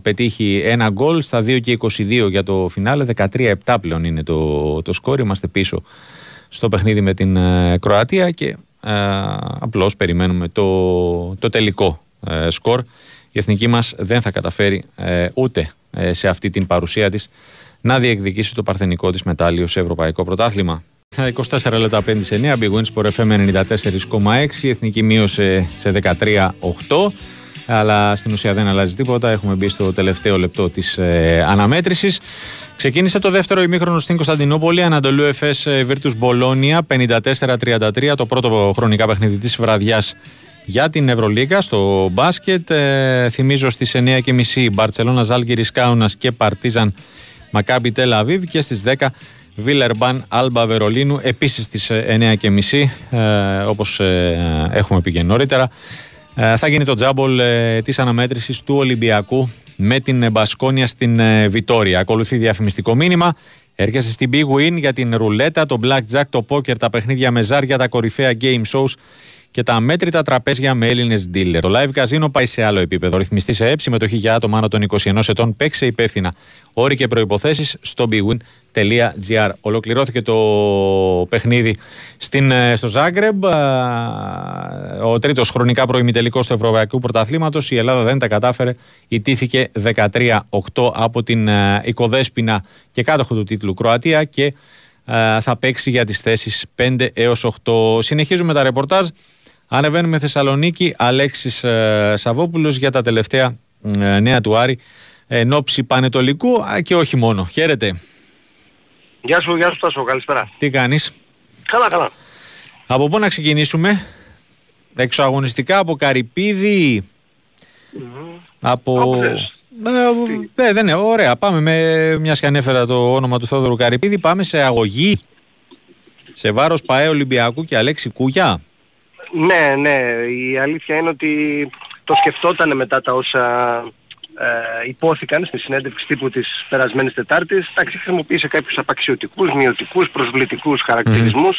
S1: πετύχει ένα γκολ στα 2 και 22 για το φινάλε. 13-7 πλέον είναι το, το σκόρ. Είμαστε πίσω στο παιχνίδι με την ε, Κροατία και ε, απλώς περιμένουμε το, το τελικό ε, σκορ. Η εθνική μας δεν θα καταφέρει ε, ούτε σε αυτή την παρουσία της να διεκδικήσει το παρθενικό της μετάλλιο σε ευρωπαϊκό πρωτάθλημα. 24 λεπτά 5 σε 9, Big Wins for FM 94,6, η εθνική μείωσε σε 13,8 αλλά στην ουσία δεν αλλάζει τίποτα. Έχουμε μπει στο τελευταίο λεπτό της ε, αναμέτρησης. Ξεκίνησε το δεύτερο ημίχρονο στην Κωνσταντινούπολη. Ανατολού Εφές Βίρτου Μπολόνια 54-33. Το πρώτο χρονικά παιχνίδι της βραδιάς για την Ευρωλίγα στο μπάσκετ. Ε, θυμίζω στις 9.30 Μπαρσελόνα Ζάλγκη Κάουνας και Παρτίζαν Μακάμπι Τελαβίβ και στις 10 Βίλερμπαν Άλμπα Βερολίνου επίσης στις 9.30 ε, όπως ε, έχουμε πει και νωρίτερα. Ε, θα γίνει το τζάμπολ ε, της αναμέτρησης του Ολυμπιακού με την Μπασκόνια στην ε, Βιτόρια. Ακολουθεί διαφημιστικό μήνυμα. Έρχεσαι στην Big Win για την ρουλέτα, το blackjack, το poker, τα παιχνίδια με ζάρια, τα κορυφαία game shows και τα μέτρητα τραπέζια με Έλληνες dealer. Το live casino πάει σε άλλο επίπεδο. Ρυθμιστής σε έψη, συμμετοχή για άτομα άνω των 21 ετών. Παίξε υπεύθυνα. Όροι και προποθέσει στο bwin.gr. Ολοκληρώθηκε το παιχνίδι στην, ε, στο Ζάγκρεμπ. Ο τρίτος χρονικά προημιτελικός του Ευρωπαϊκού Πρωταθλήματος. Η Ελλάδα δεν τα κατάφερε. Ιτήθηκε 13-8 από την ε, οικοδέσπινα και κάτοχο του τίτλου Κροατία και ε, θα παίξει για τις θέσεις 5 έως 8. Συνεχίζουμε τα ρεπορτάζ Ανεβαίνουμε Θεσσαλονίκη, Αλέξης ε, Σαββόπουλος για τα τελευταία ε, νέα του Άρη εν ώψη Πανετολικού και όχι μόνο. Χαίρετε.
S8: Γεια σου, γεια σου Τάσο, καλησπέρα.
S1: Τι κάνεις;
S8: Καλά, καλά.
S1: Από πού να ξεκινήσουμε; Εξωαγωνιστικά από Καρυπίδη. Mm-hmm. Από... Ε, ε, δεν είναι, ωραία. Πάμε με μια και ανέφερα το όνομα του Θόδωρου Καρυπίδη. Πάμε σε αγωγή σε βάρος ΠαΕ Ολυμπιακού και Αλέξη Κούγια.
S8: Ναι, ναι. Η αλήθεια είναι ότι το σκεφτόταν μετά τα όσα ε, υπόθηκαν στη συνέντευξη τύπου της περασμένης Τετάρτης. Εντάξει, χρησιμοποίησε κάποιους απαξιωτικούς, μειωτικούς, προσβλητικούς χαρακτηρισμούς.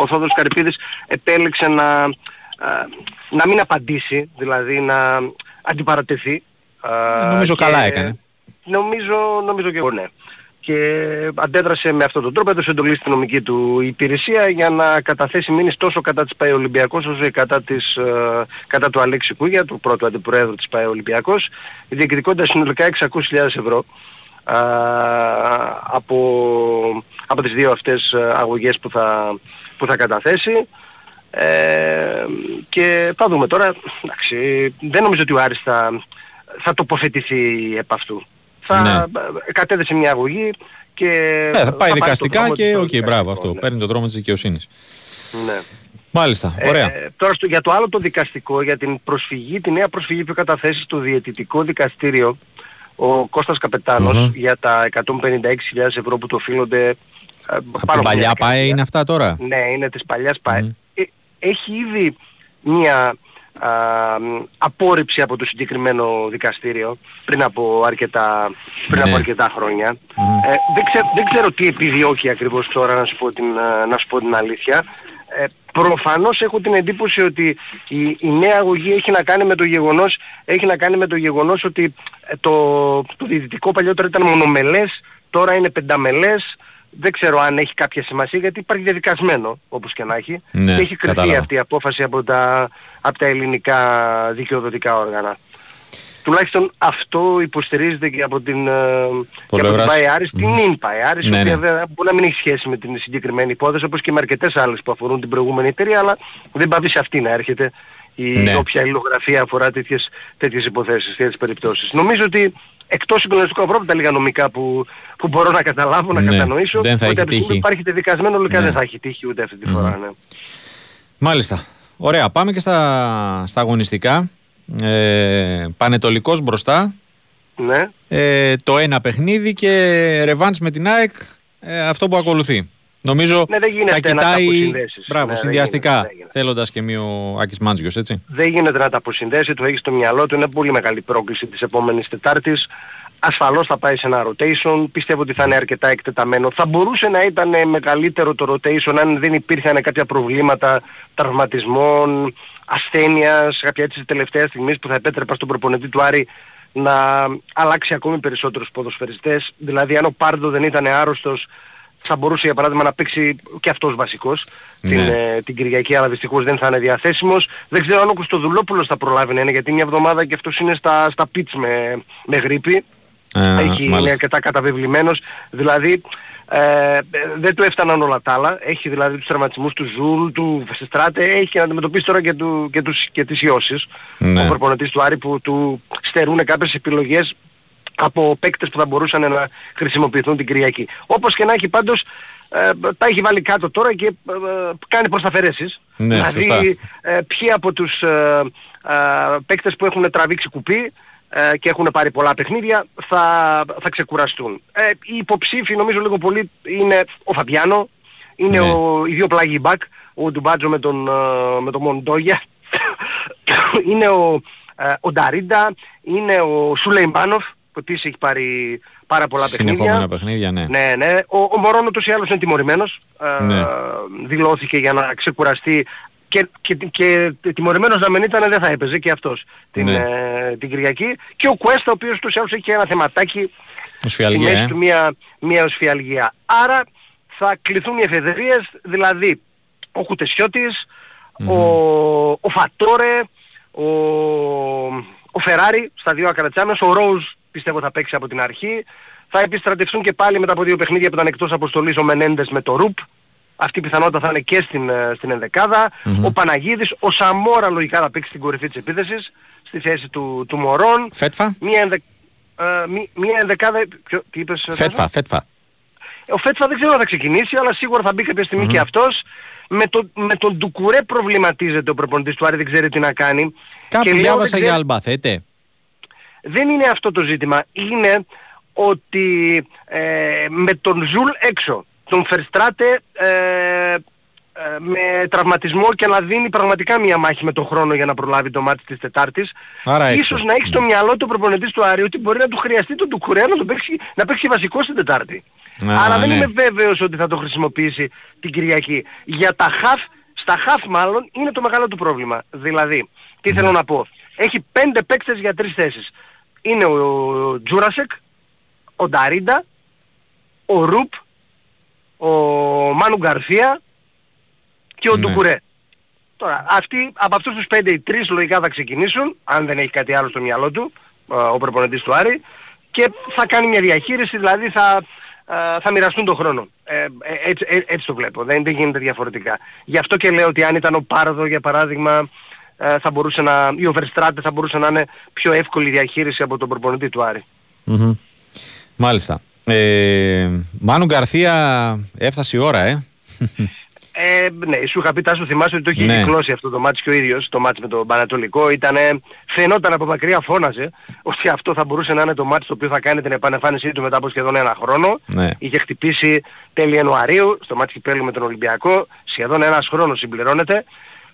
S8: Ο Θόδωρος Καρυπίδης επέλεξε να, ε, να μην απαντήσει, δηλαδή να αντιπαρατεθεί.
S1: Ε, νομίζω καλά έκανε.
S8: Νομίζω, νομίζω και εγώ ναι και αντέδρασε με αυτόν τον τρόπο, έδωσε εντολή στην νομική του υπηρεσία για να καταθέσει μήνυση τόσο κατά της ΠαΕ Ολυμπιακός όσο και κατά, της, ε, κατά του Αλέξη Κούγια, του πρώτου αντιπροέδρου της ΠαΕ Ολυμπιακός, διεκδικώντας συνολικά 600.000 ευρώ α, από, από τις δύο αυτές ε, αγωγές που θα, που θα καταθέσει. Ε, και θα δούμε τώρα, εντάξει, δεν νομίζω ότι ο Άρης θα, θα τοποθετηθεί επ' αυτού θα ναι. κατέθεσε μια αγωγή και
S1: ε, θα πάει θα δικαστικά και OK, okay, μπράβο αυτό. Ναι. Παίρνει τον δρόμο της δικαιοσύνης.
S8: Ναι.
S1: Μάλιστα, ε, ωραία. Ε,
S8: τώρα στο, για το άλλο το δικαστικό, για την προσφυγή, τη νέα προσφυγή που καταθέσει στο διαιτητικό δικαστήριο ο Κώστας για τα 156.000 ευρώ που το οφείλονται
S1: ε, Από την παλιά ΠΑΕ είναι αυτά τώρα;
S8: Ναι, είναι της παλιάς ΠΑΕ. Ε, έχει ήδη μια α, απόρριψη από το συγκεκριμένο δικαστήριο πριν από αρκετά, πριν από ναι. αρκετά χρόνια. Ε, δεν, ξέρω, δεν ξέρω τι επιδιώκει ακριβώς τώρα να σου πω την, να σου πω την αλήθεια. Ε, προφανώς έχω την εντύπωση ότι η, η νέα αγωγή έχει να κάνει με το γεγονός, έχει να κάνει με το γεγονός ότι ε, το, το διδυτικό παλιότερα ήταν μονομελές, τώρα είναι πενταμελές, δεν ξέρω αν έχει κάποια σημασία γιατί υπάρχει διαδικασμένο όπως και να έχει ναι, και έχει κρυφτεί αυτή η απόφαση από τα, από τα ελληνικά δικαιοδοτικά όργανα. Τουλάχιστον αυτό υποστηρίζεται και από την, ε, και από την ΠΑΕΑΡΙΣ, την νυν ΠΑΕΑΡΙΣ, ναι, η οποία ναι. μπορεί να μην έχει σχέση με την συγκεκριμένη υπόθεση όπως και με αρκετές άλλες που αφορούν την προηγούμενη εταιρεία αλλά δεν πάει σε αυτή να έρχεται η ναι. όποια υλογραφία αφορά τέτοιες, τέτοιες υποθέσεις, τέτοιες περιπτώσεις. Νομίζω ότι εκτός συγκλονιστικού ανθρώπου τα λίγα νομικά που, που μπορώ να καταλάβω, να ναι, κατανοήσω,
S1: δεν θα ότι
S8: από τη υπάρχει δικασμένο λογικά ναι. δεν θα έχει τύχει ούτε αυτή τη φορά. Ναι.
S1: Μάλιστα. Ωραία. Πάμε και στα, στα αγωνιστικά. Ε, πανετολικός μπροστά.
S8: Ναι.
S1: Ε, το ένα παιχνίδι και ρεβάνς με την ΑΕΚ ε, αυτό που ακολουθεί. Νομίζω
S8: ναι, δεν γίνεται
S1: τα κοιτάει μπράβο, ναι, συνδυαστικά θέλοντας και μη ο Άκης Μάντζιος, έτσι.
S8: Δεν γίνεται να τα αποσυνδέσει, το έχεις στο μυαλό του, είναι πολύ μεγάλη πρόκληση της επόμενης Τετάρτης. ασφαλώς θα πάει σε ένα rotation, πιστεύω ότι θα είναι αρκετά εκτεταμένο. Θα μπορούσε να ήταν ε, μεγαλύτερο το rotation αν δεν υπήρχαν κάποια προβλήματα τραυματισμών, ασθένειας, κάποια έτσι τελευταία στιγμή που θα επέτρεπα στον προπονητή του Άρη να αλλάξει ακόμη περισσότερους ποδοσφαιριστές. Δηλαδή αν ο Πάρντο δεν ήταν άρρωστος θα μπορούσε για παράδειγμα να παίξει και αυτός βασικός την,
S1: Ναι.
S8: ε, την Κυριακή αλλά δυστυχώς δεν θα είναι διαθέσιμος. Δεν ξέρω αν ο Κωστοδουλόπουλος θα προλάβει να είναι γιατί μια εβδομάδα και αυτός είναι στα, στα πιτς με, με γρήπη.
S1: Α,
S8: Έχει, είναι
S1: μάλιστα.
S8: αρκετά καταβεβλημένος. Δηλαδή ε, δεν του έφταναν όλα τα άλλα. Έχει δηλαδή τους τραυματισμούς του Ζουλ, του Βερστράτε, έχει και να αντιμετωπίσει τώρα και, του, και, τους, και τις ιώσεις.
S1: Ναι.
S8: Ο προπονητής του Άρη που του στερούν κάποιες επιλογές από παίκτες που θα μπορούσαν να χρησιμοποιηθούν την Κυριακή. Όπως και να έχει πάντως ε, τα έχει βάλει κάτω τώρα και ε, ε, κάνει προσθαφαιρέσεις.
S1: Ναι,
S8: δηλαδή
S1: σωστά.
S8: ε, ποιοι από τους ε, ε, παίκτες που έχουν τραβήξει κουπί ε, και έχουν πάρει πολλά παιχνίδια θα, θα ξεκουραστούν. Ε, οι υποψήφοι νομίζω λίγο πολύ είναι ο Φαμπιάνο, είναι
S1: Ναι.
S8: ο, οι δύο πλάγοι μπακ, ο Οντουμπάτζο με τον, ε, με τον Μοντόγια, *coughs* είναι ο, ε, ο Νταρίντα, είναι ο Σουλεϊμάνοφ που επίσης έχει πάρει πάρα πολλά παιχνίδια.
S1: Συνεχόμενα παιχνίδια, ναι.
S8: Ναι, ναι. Ο, ο Μορόν ούτως ή άλλως είναι τιμωρημένος. Ε,
S1: Ναι.
S8: Δηλώθηκε για να ξεκουραστεί και, και, και τιμωρημένος να μην ήταν δεν θα έπαιζε και αυτός την,
S1: Ναι.
S8: ε, την Κυριακή. Και ο Κουέστα ο οποίος ούτως ή άλλως έχει ένα θεματάκι στη
S1: Οσφιαλγία,
S8: μέση
S1: ε.
S8: του μια, μια οσφιαλγία. Άρα θα κληθούν οι εφεδρείες, δηλαδή ο κουτεσιωτης ο, ο Φατόρε, ο, ο Φεράρι στα δύο ακρατσάμες, ο Ρόουζ πιστεύω θα παίξει από την αρχή. Θα επιστρατευτούν και πάλι μετά από δύο παιχνίδια που ήταν εκτός αποστολής ο Μενέντες με το Ρουπ. Αυτή η πιθανότητα θα είναι και στην, ε, στην ενδεκάδα. Ο Παναγίδης, ο Σαμόρα λογικά θα παίξει στην κορυφή της επίθεσης, στη θέση του, του Μορόν.
S1: Φέτφα;
S8: Μία, ενδε... ε, μη- μία ενδεκάδα... Ποιο... Τι είπες, Τάσο;
S1: Φέτφα, φέτφα.
S8: Ο Φέτφα δεν ξέρω αν θα ξεκινήσει, αλλά σίγουρα θα μπει κάποια στιγμή και αυτός. Με, το, με τον Ντουκουρέ προβληματίζεται ο προπονητής του Άρη, δεν ξέρει τι να κάνει.
S1: Κάπου
S8: Και λέω,
S1: διάβασα
S8: δεν
S1: για
S8: ξέρω-
S1: Αλμπαθέτε.
S8: Δεν είναι αυτό το ζήτημα. Είναι ότι ε, με τον Ζουλ έξω, τον Βερστράτε ε, ε, με τραυματισμό και να δίνει πραγματικά μια μάχη με τον χρόνο για να προλάβει το μάτι της Τετάρτης.
S1: Άρα έξω.
S8: Ίσως να έχει στο μιαλό του προπονητής του Άρη ότι μπορεί να του χρειαστεί τον Τουκουρέα να, τον παίξει, να παίξει βασικό στην Τετάρτη.
S1: Α,
S8: Άρα δεν
S1: ναι.
S8: είμαι βέβαιος ότι θα το χρησιμοποιήσει την Κυριακή. Για τα χαφ, στα χαφ μάλλον είναι το μεγάλο του πρόβλημα. Δηλαδή, τι θέλω να πω. Έχει πέντε παίκτες για τρεις θέσεις. Είναι ο Τζούρασεκ, ο Νταρίντα, ο Ρουπ, ο Μάνου Γκαρθία και ο
S1: Ναι.
S8: Ντουκουρέ. Τώρα, αυτοί, από αυτούς τους πέντε οι τρεις λογικά θα ξεκινήσουν, αν δεν έχει κάτι άλλο στο μυαλό του, ε, ο προπονητής του Άρη, και θα κάνει μια διαχείριση, δηλαδή θα, ε, θα μοιραστούν τον χρόνο. Ε, ε, έτσι, ε, έτσι το βλέπω, δεν, δεν γίνεται διαφορετικά. Γι' αυτό και λέω ότι αν ήταν ο Πάρδο, για παράδειγμα, ε, θα μπορούσε να, ή ο Βερστράτε θα μπορούσε να είναι πιο εύκολη διαχείριση από τον προπονητή του Άρη.
S1: Μμμ. Μάλιστα. Ε, Μάνου Γκαρθία έφτασε η ώρα, ε.
S8: Ε, ναι, σου είχα πει Τάσο θυμάσαι ότι το είχε
S1: Ναι.
S8: κυκλώσει αυτό το μάτς και ο ίδιος, το μάτς με τον Πανατολικό. Ήτανε, φαινόταν από μακριά φώναζε ότι αυτό θα μπορούσε να είναι το μάτς το οποίο θα κάνει την επανεμφάνισή του μετά από σχεδόν ένα χρόνο.
S1: Ναι.
S8: Είχε χτυπήσει τέλη Ιανουαρίου στο μάτς κυπέλου με τον Ολυμπιακό. Σχεδόν ένας χρόνος συμπληρώνεται.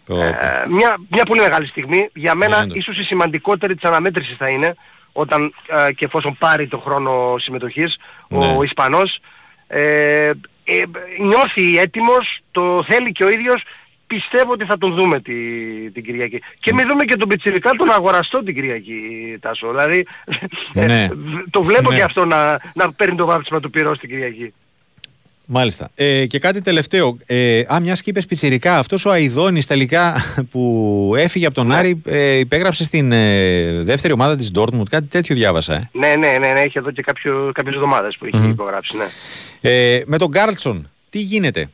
S1: Το-
S8: Ε, μια, μια πολύ μεγάλη στιγμή. Για μένα
S1: όντως.
S8: ίσως η σημαντικότερη της αναμέτρησης θα είναι όταν ε, και εφόσον πάρει το χρόνο συμμετοχής
S1: Ναι.
S8: ο Ισπανός. Ε, ε, νιώθει έτοιμος, το θέλει και ο ίδιος. Πιστεύω ότι θα τον δούμε τη, την Κυριακή. Και μην δούμε και τον Πιτσιρικά τον αγοραστό την Κυριακή, Τάσο. Δηλαδή, ε,
S1: Ναι.
S8: το βλέπω
S1: Ναι.
S8: και αυτό να, να παίρνει το βάψιμα του πυρός την Κυριακή.
S1: Μάλιστα. Ε, και κάτι τελευταίο. Ε, α, μιας και είπες πιτσιρικά, αυτός ο Αϊδόνης τελικά *laughs* που έφυγε από τον
S8: Ναι.
S1: Άρη ε, υπέγραψε στην ε, δεύτερη ομάδα της Dortmund. Κάτι τέτοιο διάβασα. Ε.
S8: Ναι, ναι, ναι, ναι, έχει εδώ και κάποιο, κάποιες εβδομάδες που έχει
S1: Μμμ.
S8: υπογράψει, ναι.
S1: Ε, με τον Κάρλσον, τι γίνεται;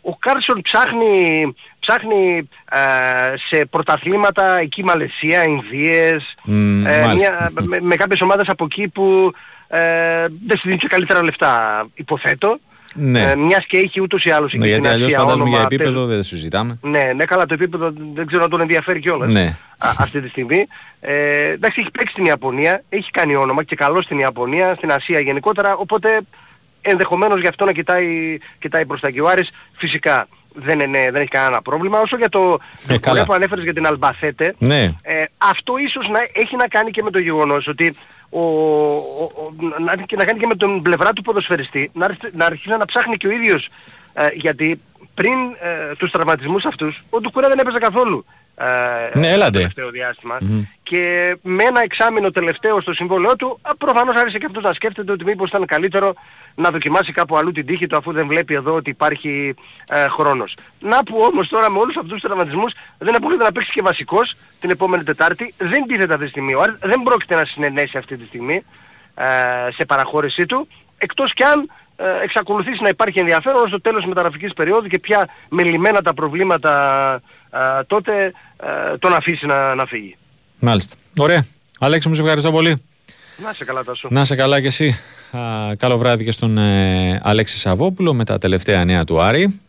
S8: Ο Κάρλσον ψάχνει, ψάχνει ε, σε πρωταθλήματα εκεί Μαλαισία, Ινδίες,
S1: Μμ,
S8: ε,
S1: μάλιστα.
S8: μια, με, με κάποιες ομάδες από εκεί που ε, δεν σου δίνει και καλύτερα λεφτά, υποθέτω.
S1: Ναι.
S8: Ε, μιας και έχει ούτως ή άλλως εκεί
S1: Ναι, γιατί
S8: στην
S1: αλλιώς
S8: Ασία
S1: φαντάζομαι για
S8: όνομα,
S1: επίπεδο
S8: παίζουν-
S1: δεν συζητάμε.
S8: ναι, ναι, καλά το επίπεδο δεν ξέρω αν τον ενδιαφέρει κιόλας
S1: Ναι.
S8: α, αυτή τη στιγμή. Ε, εντάξει, έχει παίξει στην Ιαπωνία, έχει κάνει όνομα και καλό στην Ιαπωνία, στην Ασία γενικότερα, οπότε ενδεχομένως γι' αυτό να κοιτάει, κοιτάει προς τα εκεί. Ο Άρης φυσικά δεν, είναι, δεν έχει κανένα πρόβλημα. Όσο για το
S1: Ε, καλά.
S8: που ανέφερες για την Αλμπαθέτε,
S1: Ναι.
S8: ε, αυτό ίσως να έχει να κάνει και με το γεγονός ότι ο, ο, ο- να, και να κάνει και με τον πλευρά του ποδοσφαιριστή, να, αρχίσει- να αρχίσει να ψάχνει και ο ίδιος, ε, γιατί πριν ε, τους τραυματισμούς αυτούς, ο Ντουκουρέ δεν έπαιζε καθόλου. Ε,
S1: Ναι, έλατε.
S8: το τελευταίο διάστημα. Και με ένα εξάμεινο τελευταίο στο συμβόλαιό του, α, προφανώς άρχισε και αυτός να σκέφτεται ότι μήπως ήταν καλύτερο να δοκιμάσει κάπου αλλού την τύχη του αφού δεν βλέπει εδώ ότι υπάρχει ε, χρόνος. Να που όμως τώρα με όλους αυτούς τους τραυματισμούς δεν αποκλείται να παίξει και βασικός την επόμενη Τετάρτη. Δεν τίθεται αυτή τη στιγμή. Ο Άρης δεν πρόκειται να συνενέσει αυτή τη στιγμή ε, σε παραχώρησή του, εκτός κι αν ε, εξακολουθήσει να υπάρχει ενδιαφέρον ως το τέλος της μεταγραφικής περίοδου και πια με λυμμένα τα προβλήματα ε, τότε ε, τον αφήσει να, να φύγει.
S1: Μάλιστα. Ωραία. Αλέξη μου, σε ευχαριστώ πολύ.
S8: Να σε καλά Τάσο.
S1: Να σε καλά κι εσύ. Α, καλό βράδυ και στον ε, Αλέξη Σαββόπουλο με τα τελευταία νέα του Άρη.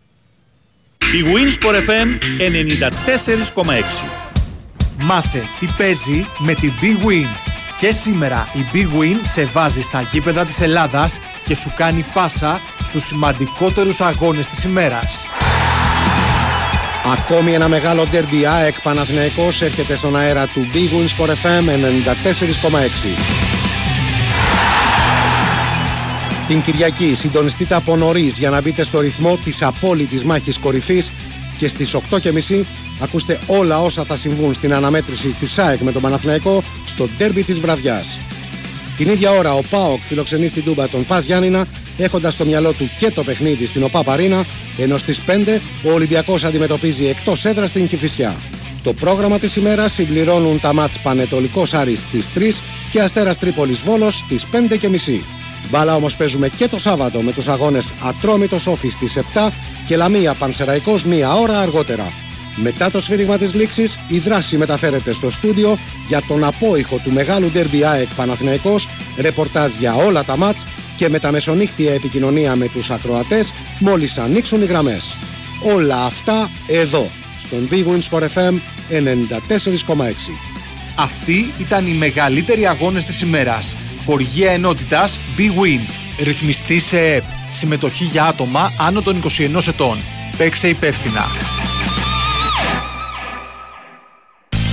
S3: Η Winsport FM 94,6.
S9: Μάθε τι παίζει με την Big Win. Και σήμερα η Big Win σε βάζει στα γήπεδα της Ελλάδας και σου κάνει πάσα στους σημαντικότερους αγώνες της ημέρας.
S10: Ακόμη ένα μεγάλο derby ΑΕΚ Παναθηναϊκός έρχεται στον αέρα του Big Win Sport FM 94,6. Την Κυριακή συντονιστείτε από νωρίς για να μπείτε στο ρυθμό της απόλυτης μάχης κορυφής και στις 8.30 ακούστε όλα όσα θα συμβούν στην αναμέτρηση της ΑΕΚ με τον Παναθηναϊκό στο derby της βραδιάς. Την ίδια ώρα ο ΠΑΟΚ φιλοξενεί στην Τούμπα τον Πας Γιάννηνα έχοντας στο μυαλό του και το παιχνίδι στην ΟΠΑ Παρίνα ενώ στις 5 ο Ολυμπιακός αντιμετωπίζει εκτός έδρας στην Κηφισιά. Το πρόγραμμα της ημέρας συμπληρώνουν τα μάτς Πανετολικός Άρης στις 3 και Αστέρας Τρίπολης Βόλος στις 5.30. Μπάλα όμως παίζουμε και το Σάββατο με τους αγώνες Ατρόμητος Όφης στις 7 και Λαμία Πανσεραϊκός μία ώρα αργότερα. Μετά το σφύριγμα της λήξης, η δράση μεταφέρεται στο στούντιο για τον απόϊχο του μεγάλου ντέρμπι ΑΕΚ Παναθηναϊκός, ρεπορτάζ για όλα τα μάτς και με τα μεσονύχτια επικοινωνία με τους ακροατές μόλις ανοίξουν οι γραμμές. Όλα αυτά εδώ, στον Big Win Sport FM 94,6.
S9: Αυτοί ήταν οι μεγαλύτεροι αγώνες της ημέρας. Χοργία ενότητας Big Win. Ρυθμιστή σε ΕΠ. Συμμετοχή για άτομα άνω των 21 ετών. Παίξε υπεύθυνα.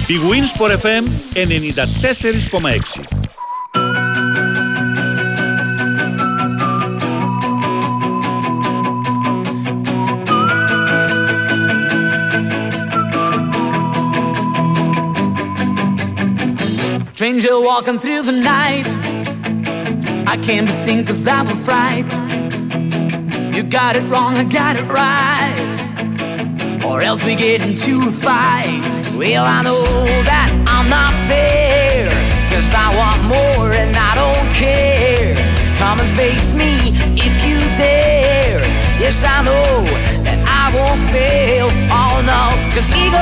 S3: Η Winsport FM 94,6.
S11: Stranger walking through the night. I can't be seen cause I'm afraid. You got it wrong, I got it right. Or else we get into a fight. Well, I know that I'm not fair. Cause I want more and I don't care. Come and face me if you dare. Yes, I know that I won't fail. Oh no, cause ego,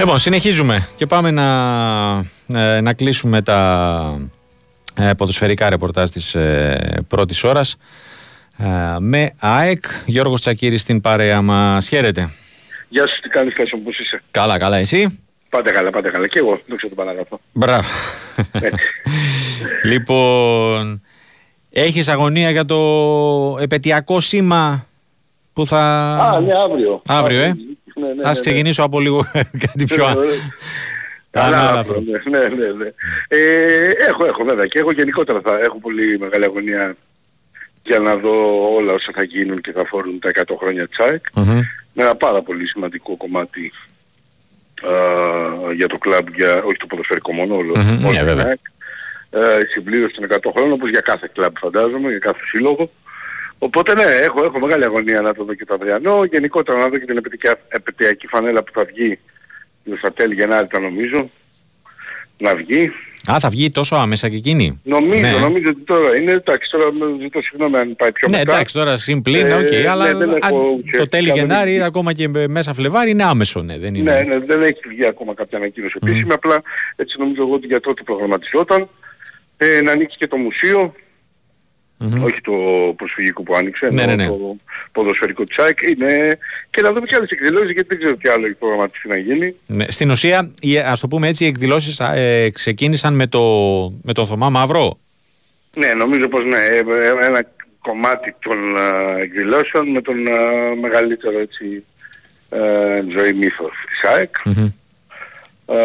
S1: Λοιπόν, συνεχίζουμε και πάμε να, ε, να κλείσουμε τα ε, ποδοσφαιρικά ρεπορτάζ της ε, πρώτης ώρας ε, με ΑΕΚ. Γιώργος Τσακύρης στην παρέα μας. Χαίρετε.
S12: Γεια σου, τι κάνεις Τάσο, πώς είσαι;
S1: Καλά, καλά. Εσύ;
S12: Πάντα καλά, πάντα καλά. Και εγώ, δεν ξέρω τον Παναγαθό.
S1: Μπράβο. *laughs* λοιπόν, έχεις αγωνία για το επαιτειακό σήμα που θα...
S12: Α, ναι, αύριο.
S1: Αύριο, ε;
S12: Ναι, ναι, ναι,
S1: Ας
S12: ναι.
S1: ξεκινήσω από λίγο *laughs* κάτι πιο
S12: Ναι, ναι, ναι. Καλά,
S1: ανάλαφρο.
S12: αυτό, ναι, ναι, ναι, ναι. Ε, έχω, έχω βέβαια και έχω γενικότερα θα έχω πολύ μεγάλη αγωνία για να δω όλα όσα θα γίνουν και θα φορούν τα 100 χρόνια της ΑΕΚ.
S1: Μμμ.
S12: Με ένα πάρα πολύ σημαντικό κομμάτι α, για το κλαμπ, για, όχι το ποδοσφαιρικό μόνο, όλο,
S1: Μμμ,
S12: όλη
S1: ναι,
S12: την
S1: βέβαια.
S12: ΑΕΚ. Ε, η συμπλήρωση των 100 χρόνων, όπως για κάθε κλαμπ φαντάζομαι, για κάθε σύλλογο. Οπότε ναι, έχω, έχω μεγάλη αγωνία να το δω και το αυριανό. Γενικότερα να δω και την επαιτειακή, επαιτειακή φανέλα που θα βγει στα τέλη Γενάρη τα νομίζω. Να βγει.
S1: Α, θα βγει τόσο άμεσα και εκείνη.
S12: Νομίζω,
S1: Ναι.
S12: νομίζω ότι τώρα είναι, εντάξει τώρα με- ζητώ συγγνώμη αν πάει πιο
S1: Ναι,
S12: μετά.
S1: εντάξει, τώρα συμπλήν,
S12: Ε,
S1: οκ,
S12: ναι,
S1: αλλά
S12: δεν έχω
S1: αν το
S12: ουσιαστικά
S1: τέλη
S12: δεν
S1: Γενάρη,
S12: έχει-
S1: ακόμα και μέσα Φλεβάρι, είναι άμεσο, ναι, δεν είναι.
S12: Ναι, ναι, δεν έχει βγει ακόμα κάποια ανακοίνωση επίσημη, απλά έτσι νομίζω εγώ ότι για τότε προγραμματιζόταν. Ε, να ανοίξει και το μουσείο,
S1: Μμμ.
S12: όχι το προσφυγικό που άνοιξε,
S1: Ναι,
S12: ενώ
S1: ναι, ναι.
S12: το ποδοσφαιρικό της ΑΕΚ, είναι... και να δούμε και άλλες εκδηλώσεις γιατί δεν ξέρω τι άλλο έχει προγραμματιστεί να γίνει.
S1: Ναι, Στην ουσία, οι- ας το πούμε έτσι, οι εκδηλώσεις α, ε, ξεκίνησαν με, το, με τον Θωμά Μαύρο;
S12: Ναι, νομίζω πως ναι, ε, ε, ένα κομμάτι των α, εκδηλώσεων με τον α, μεγαλύτερο έτσι, ε, ζωή μύθος της ΑΕΚ.
S1: Μμμ.
S12: Ε,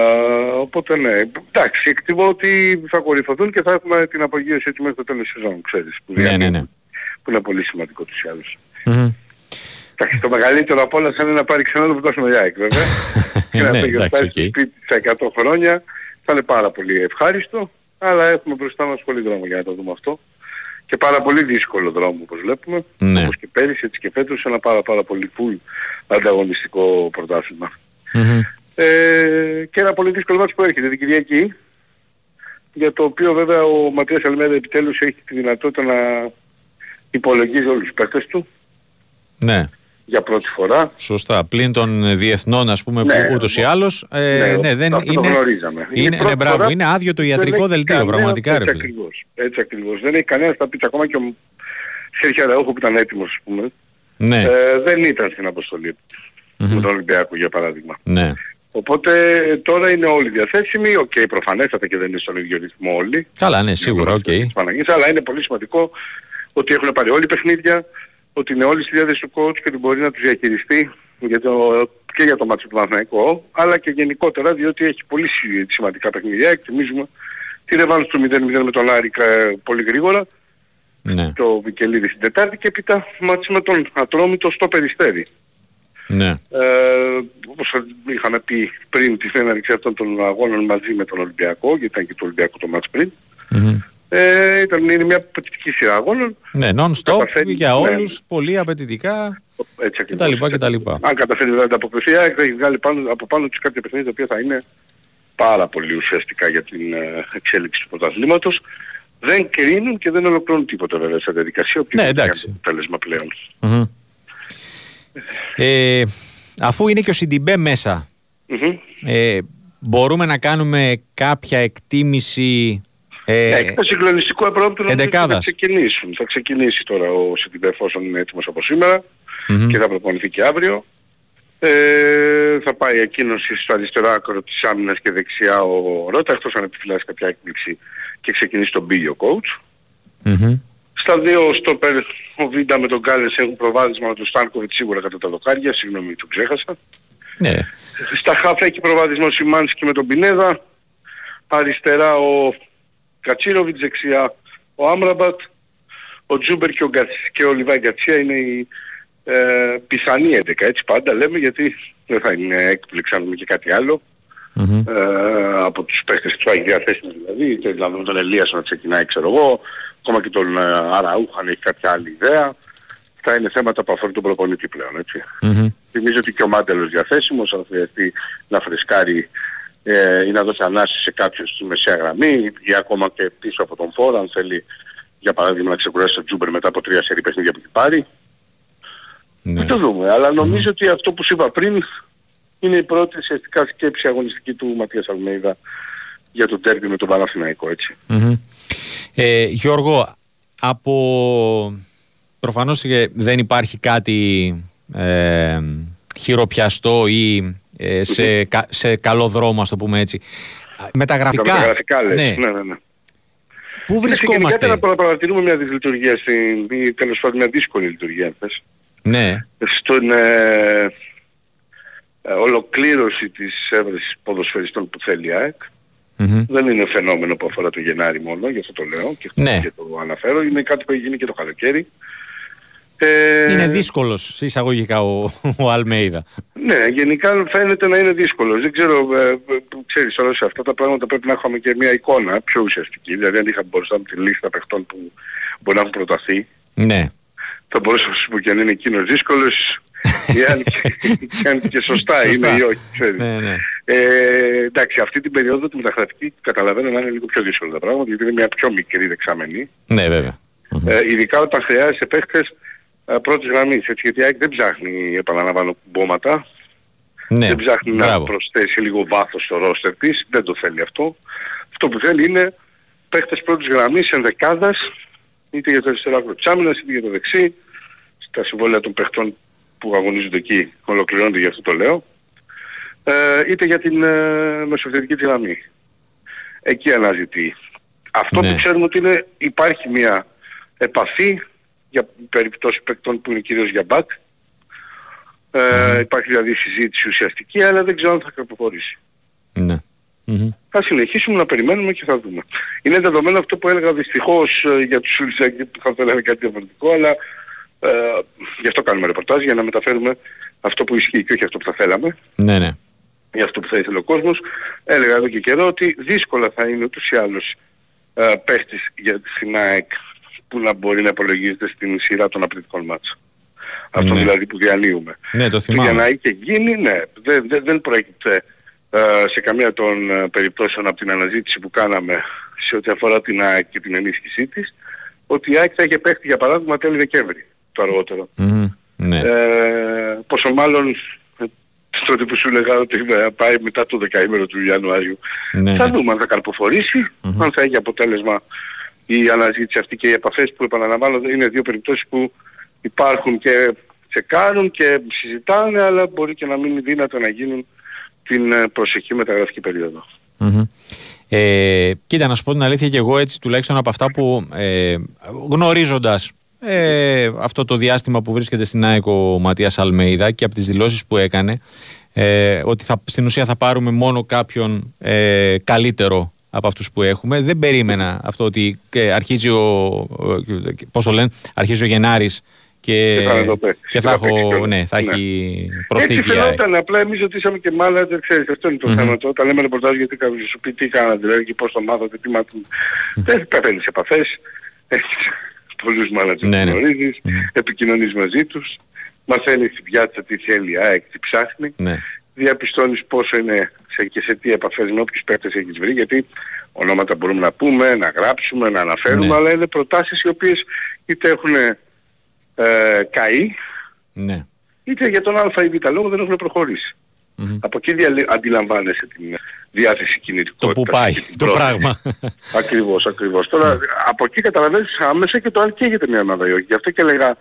S12: οπότε ναι, εντάξει, εκτιμώ ότι θα κορυφωθούν και θα έχουμε την απογείωση έτσι μέχρι το τέλος της σεζόν, ξέρεις. Που,
S1: Ναι, ναι,
S12: διανύουμε,
S1: ναι.
S12: που είναι πολύ σημαντικό τους ή άλλους.
S1: Μμμ.
S12: Εντάξει, το μεγαλύτερο από όλα θα είναι να πάρει ξανά το πρωτάθλημα η ΑΕΚ βέβαια. *laughs* και να
S1: Ναι,
S12: το
S1: εντάξει,
S12: γιορτάσει
S1: οκ.
S12: στο σπίτι σε 100 χρόνια. Θα είναι πάρα πολύ ευχάριστο, αλλά έχουμε μπροστά μας πολύ δρόμο για να το δούμε αυτό. Και πάρα πολύ δύσκολο δρόμο όπως βλέπουμε.
S1: Ναι.
S12: Όπως και πέρυσι έτσι και φέτος ένα πάρα πάρα πολύ full ανταγωνιστικό πρωτάθλημα.
S1: Μμμ.
S12: Ε, και ένα πολύ δύσκολο ματς που έρχεται την Κυριακή για το οποίο βέβαια ο Ματίας Αλμέιδα επιτέλους έχει τη δυνατότητα να υπολογίζει όλους τους παίκτες του
S1: Ναι.
S12: για πρώτη φορά.
S1: Σωστά. Πλην των διεθνών, ας πούμε,
S12: Ναι,
S1: που ούτως ή άλλως. Ε,
S12: Ναι,
S1: ναι, δεν
S12: αυτό το
S1: είναι.
S12: γνωρίζαμε. Είναι
S1: Είναι,
S12: πρώτη
S1: ναι, μπράβο,
S12: φορά
S1: είναι άδειο το
S12: Δεν
S1: ιατρικό
S12: έχει
S1: δελτίο,
S12: κανένα-
S1: πραγματικά ρε
S12: έτσι
S1: φίλε.
S12: ακριβώς, έτσι ακριβώς. Δεν έχει κανένας θα πει ακόμα και ο Σέρχιο Αραούχο που ήταν έτοιμος ας πούμε.
S1: Ναι,
S12: Ε, δεν ήταν στην αποστολή με τον Ολυμπιακό για παράδειγμα.
S1: ναι.
S12: Οπότε ε, τώρα είναι όλοι διαθέσιμοι, οκ προφανέστατα και δεν είναι στον ίδιο ρυθμό όλοι.
S1: Καλά, ναι, σίγουρα, οκ.
S12: της Παναγίας, αλλά είναι πολύ σημαντικό ότι έχουν πάρει όλοι παιχνίδια, ότι είναι όλοι στη διάθεση του coach και ότι μπορεί να τους διαχειριστεί για το, και για το ματς του Παναθηναϊκού, αλλά και γενικότερα διότι έχει πολύ σι- σημαντικά παιχνίδια. Υπενθυμίζουμε τη ρεβάνς του 0-0 με τον Άρη κα- πολύ γρήγορα,
S1: Ναι,
S12: στο Βικελίδης την Τετάρτη και έπειτα ματς με τον Ατρόμητο στο Περιστέρι.
S1: Ναι.
S12: Ε, όπως είχαμε πει πριν τη έναρξη αυτών των αγώνων μαζί με τον Ολυμπιακό, γιατί ήταν και το Ολυμπιακό το ματς πριν,
S1: Μμμ.
S12: ε, ήταν, είναι μια απαιτητική σειρά αγώνων.
S1: Ναι, non-stop
S12: Καταφέρει,
S1: για
S12: ναι.
S1: όλους, πολύ απαιτητικά
S12: Έτσι
S1: και τα λοιπά και τα λοιπά.
S12: Αν καταφέρει να ανταποκριθεί, η ΑΕΚ θα έχει βγάλει πάνω, από πάνω της κάποια παιχνίδια τα οποία θα είναι πάρα πολύ ουσιαστικά για την ε, εξέλιξη του πρωταθλήματος. Δεν κρίνουν και δεν ολοκληρώνουν τίποτα βέβαια σε διαδικασία.
S1: Ναι,
S12: οποιοδήποτε
S1: εντάξει.
S12: είναι το αποτέλεσμα πλέον.
S1: Μμμ. Ε, αφού είναι και ο Σιντιμπέ μέσα,
S12: Μμμ.
S1: ε, μπορούμε να κάνουμε κάποια εκτίμηση ε,
S12: Ναι, το συγκλονιστικό επρόπτο νομίζω ότι θα
S1: εντεκάδας.
S12: ξεκινήσουν. Θα ξεκινήσει τώρα ο Σιντιμπέ εφόσον είναι έτοιμος από σήμερα
S1: μμμ.
S12: και θα προπονηθεί και αύριο. Ε, θα πάει εκείνος στο αριστερό άκρο της άμυνας και δεξιά ο Ρότα, εκτός αν επιφυλάσσει κάποια έκπληξη και ξεκινήσει τον Μπίγιο coach.
S1: Μμμ.
S12: Στα δύο στο περ, ο Βίντα με τον Κάλες έχουν προβάδισμα με τον Στάνκοβιτ σίγουρα κατά τα δοκάρια, συγγνώμη το ξέχασα.
S1: Ναι,
S12: Στα χαφ έχει προβάδισμα ο Σιμάνσκι με τον Πινέδα. Αριστερά ο Κατσίροβιτς, δεξιά ο Άμραμπατ. Ο Τζούμπερ και ο, Γκατς- και ο Λιβάη Γκατσία είναι η ε, πιθανή 11. Έτσι πάντα λέμε γιατί δεν θα είναι έκπληξη αν δούμε και κάτι άλλο.
S1: Μμμ.
S12: Ε, από τους παίχτες που έχει διαθέσιμο δηλαδή, είτε δηλαδή με τον Ελίας να ξεκινάει ξέρω εγώ, ακόμα και τον ε, Αραούχ αν έχει κάποια άλλη ιδέα. Αυτά είναι θέματα που αφορούν τον προπονητή πλέον, έτσι.
S1: Μμμ.
S12: Θυμίζω ότι και ο Μάντελος διαθέσιμος, αν χρειαστεί να φρεσκάρει ε, ή να δώσει ανάσης σε κάποιον στη μεσαία γραμμή ή ακόμα και πίσω από τον φόρο, αν θέλει για παράδειγμα να ξεκουράσει τον Τζούμπερ μετά από τρία σερή παιχνίδια που έχει πάρει.
S1: Ναι.
S12: Θα το δούμε. Αλλά νομίζω ότι αυτό που σου είπα πριν είναι η πρώτη ουσιαστικά σκέψη αγωνιστική του Ματίας Αλμέιδα για το τέρμι με τον Παναθηναϊκό, έτσι.
S1: Μμμ. Ε, Γιώργο, από... προφανώς και δεν υπάρχει κάτι ε, χειροπιαστό ή ε, σε, κα- σε καλό δρόμο, ας το πούμε έτσι. Μεταγραφικά,
S12: Τα μεταγραφικά λες.
S1: ναι.
S12: ναι, ναι. ναι.
S1: πού
S12: Γενικά
S1: βρισκόμαστε;
S12: να παρατηρούμε μια δυσλειτουργία στην, ή τέλος πάντων μια δύσκολη λειτουργία αν θες.
S1: Ναι,
S12: στην ε, ε, ολοκλήρωση της έβρεσης ποδοσφαιριστών που θέλει η ΑΕΚ.
S1: Μμμ.
S12: Δεν είναι φαινόμενο που αφορά το Γενάρη μόνο, γι' αυτό το λέω και,
S1: Ναι.
S12: και το αναφέρω. Είναι κάτι που έχει γίνει και το καλοκαίρι. Ε,
S1: είναι δύσκολος σε εισαγωγικά ο, *laughs* ο Αλμέιδα.
S12: Ναι, γενικά φαίνεται να είναι δύσκολος. Δεν ξέρω, ε, ε, ξέρεις τώρα σε αυτά τα πράγματα πρέπει να έχουμε και μια εικόνα πιο ουσιαστική. Δηλαδή αν είχαμε μπορούσαμε τη λίστα παιχτών που μπορεί να έχουν προταθεί,
S1: Ναι,
S12: θα μπορούσα να σου πω και αν είναι εκείνος δύσκολος *laughs* ή αν, και- αν και σωστά,
S1: Σωστά.
S12: είναι ή όχι, ξέρεις.
S1: ναι, ναι.
S12: Ε, εντάξει, αυτή την περίοδο τη μεταγραφική καταλαβαίνω να είναι λίγο πιο δύσκολα τα πράγματα γιατί είναι μια πιο μικρή δεξαμενή.
S1: Ναι, βέβαια. Μμμ.
S12: Ε, ειδικά όταν χρειάζεσαι παίχτες ε, πρώτης γραμμής. Έτσι, γιατί η ΑΕΚ δεν ψάχνει, επαναλαμβάνω, κουμπώματα.
S1: Ναι,
S12: δεν ψάχνει να
S1: μπράβο.
S12: προσθέσει λίγο βάθος στο ρόστερ της. Δεν το θέλει αυτό. Αυτό που θέλει είναι παίχτες πρώτης γραμμής, ενδεκάδας, είτε για το αριστερό άκρο της άμυνας, είτε για το δεξί. Στα συμβόλαια των παιχτών που αγωνίζονται εκεί ολοκληρώνονται, γι' αυτό το λέω. Ε, είτε για την ε, μεσοευθετική της γραμμή. Εκεί αναζητεί. Αυτό
S1: Ναι.
S12: που ξέρουμε ότι είναι, υπάρχει μια επαφή για περιπτώσεις παικτών που είναι κυρίως για μπακ. Ε, Υπάρχει δηλαδή συζήτηση ουσιαστική, αλλά δεν ξέρω αν θα προχωρήσει.
S1: Ναι. Μμμ.
S12: Θα συνεχίσουμε να περιμένουμε και θα δούμε. Είναι δεδομένο αυτό που έλεγα δυστυχώς ε, για τους Σουλισάκη που θα θέλανε κάτι διαφορετικό, αλλά ε, γι' αυτό κάνουμε ρεπορτάζ, για να μεταφέρουμε αυτό που ισχύει και όχι αυτό που θα θέλαμε,
S1: Ναι, ναι.
S12: Για αυτό που θα ήθελε ο κόσμος. Έλεγα εδώ και καιρό ότι δύσκολα θα είναι ούτως ή άλλως ε, παίχτης για την ΑΕΚ που να μπορεί να υπολογίζεται στην σειρά των απαιτητικών μάτς. Αυτό
S1: Ναι.
S12: δηλαδή που διανύουμε.
S1: Ναι, το
S12: Και για
S1: θυμάμαι.
S12: να είχε γίνει, ναι, δεν, δεν, δεν προέκυψε ε, σε καμία των ε, περιπτώσεων από την αναζήτηση που κάναμε σε ό,τι αφορά την ΑΕΚ και την ενίσχυσή της, ότι η ΑΕΚ θα είχε παίχτη για παράδειγμα τέλη Δεκέμβρη το αργότερο.
S1: Μμμ. Ναι.
S12: Ε, πόσο μάλλον ε, τότε που σου έλεγα ότι θα πάει μετά το δεκαήμερο του Ιανουάριου.
S1: Ναι,
S12: θα
S1: ναι.
S12: δούμε αν θα καρποφορήσει, αν θα έχει αποτέλεσμα η αναζήτηση αυτή και οι επαφές που επαναλαμβάνω είναι δύο περιπτώσεις που υπάρχουν και τσεκάρουν και συζητάνε αλλά μπορεί και να μην είναι δύνατο να γίνουν την ε, προσεχή μεταγραφική περίοδο.
S1: Μμμ. Ε, κοίτα, να σου πω την αλήθεια και εγώ έτσι τουλάχιστον από αυτά που ε, γνωρίζοντας ε, αυτό το διάστημα που βρίσκεται στην ΑΕΚ ο Ματίας Αλμέιδα και από τις δηλώσεις που έκανε ε, ότι θα, στην ουσία θα πάρουμε μόνο κάποιον ε, καλύτερο από αυτούς που έχουμε. Δεν περίμενα αυτό ότι ε, αρχίζει ο, ο- πώς το λένε, αρχίζει ο Γενάρης και,
S12: Και θα είναι εδώ παίκτης.
S1: και θα,
S12: Και θα παίξει
S1: έχω,
S12: κιόλας.
S1: ναι, θα
S12: Ναι.
S1: έχει
S12: Έτσι
S1: προσθήκη. η ΑΕΚ.
S12: φαινόταν απλά εμείς ότι είσαμε και μάλα, ξέρεις, αυτό είναι το
S1: Μμμ.
S12: θέμα. Το, όταν λέμε ρεπορτάζ γιατί κάποιος σου πει τι κάνατε, δηλαδή και πώς το μάθατε, τι μάθατε. Δεν πέφτεις επαφές, έχεις πολλούς μάνατζερ
S1: Ναι,
S12: που
S1: ναι.
S12: γνωρίζεις, επικοινωνείς μαζί τους, μαθαίνεις στην πιάτσα τι θέλει η ΑΕΚ, τι ψάχνει,
S1: Ναι.
S12: διαπιστώνεις πόσο είναι σε, και σε τι επαφές με όποιους παίκτες έχεις βρει, γιατί ονόματα μπορούμε να πούμε, να γράψουμε, να αναφέρουμε,
S1: Ναι.
S12: αλλά είναι προτάσεις οι οποίες είτε έχουν ε, καεί,
S1: Ναι.
S12: είτε για τον α ή β λόγο δεν έχουν προχωρήσει.
S1: Μμμ.
S12: Από εκεί διαλε- αντιλαμβάνεσαι την διάθεση
S1: Το
S12: κινητικότητας.
S1: που πάει,
S12: και την
S1: το
S12: πρόθεση.
S1: πράγμα.
S12: Ακριβώς, ακριβώς. Τώρα από εκεί καταλαβαίνεις άμεσα και το αν καίγεται μια ομάδα ή όχι. Γι' αυτό και έλεγα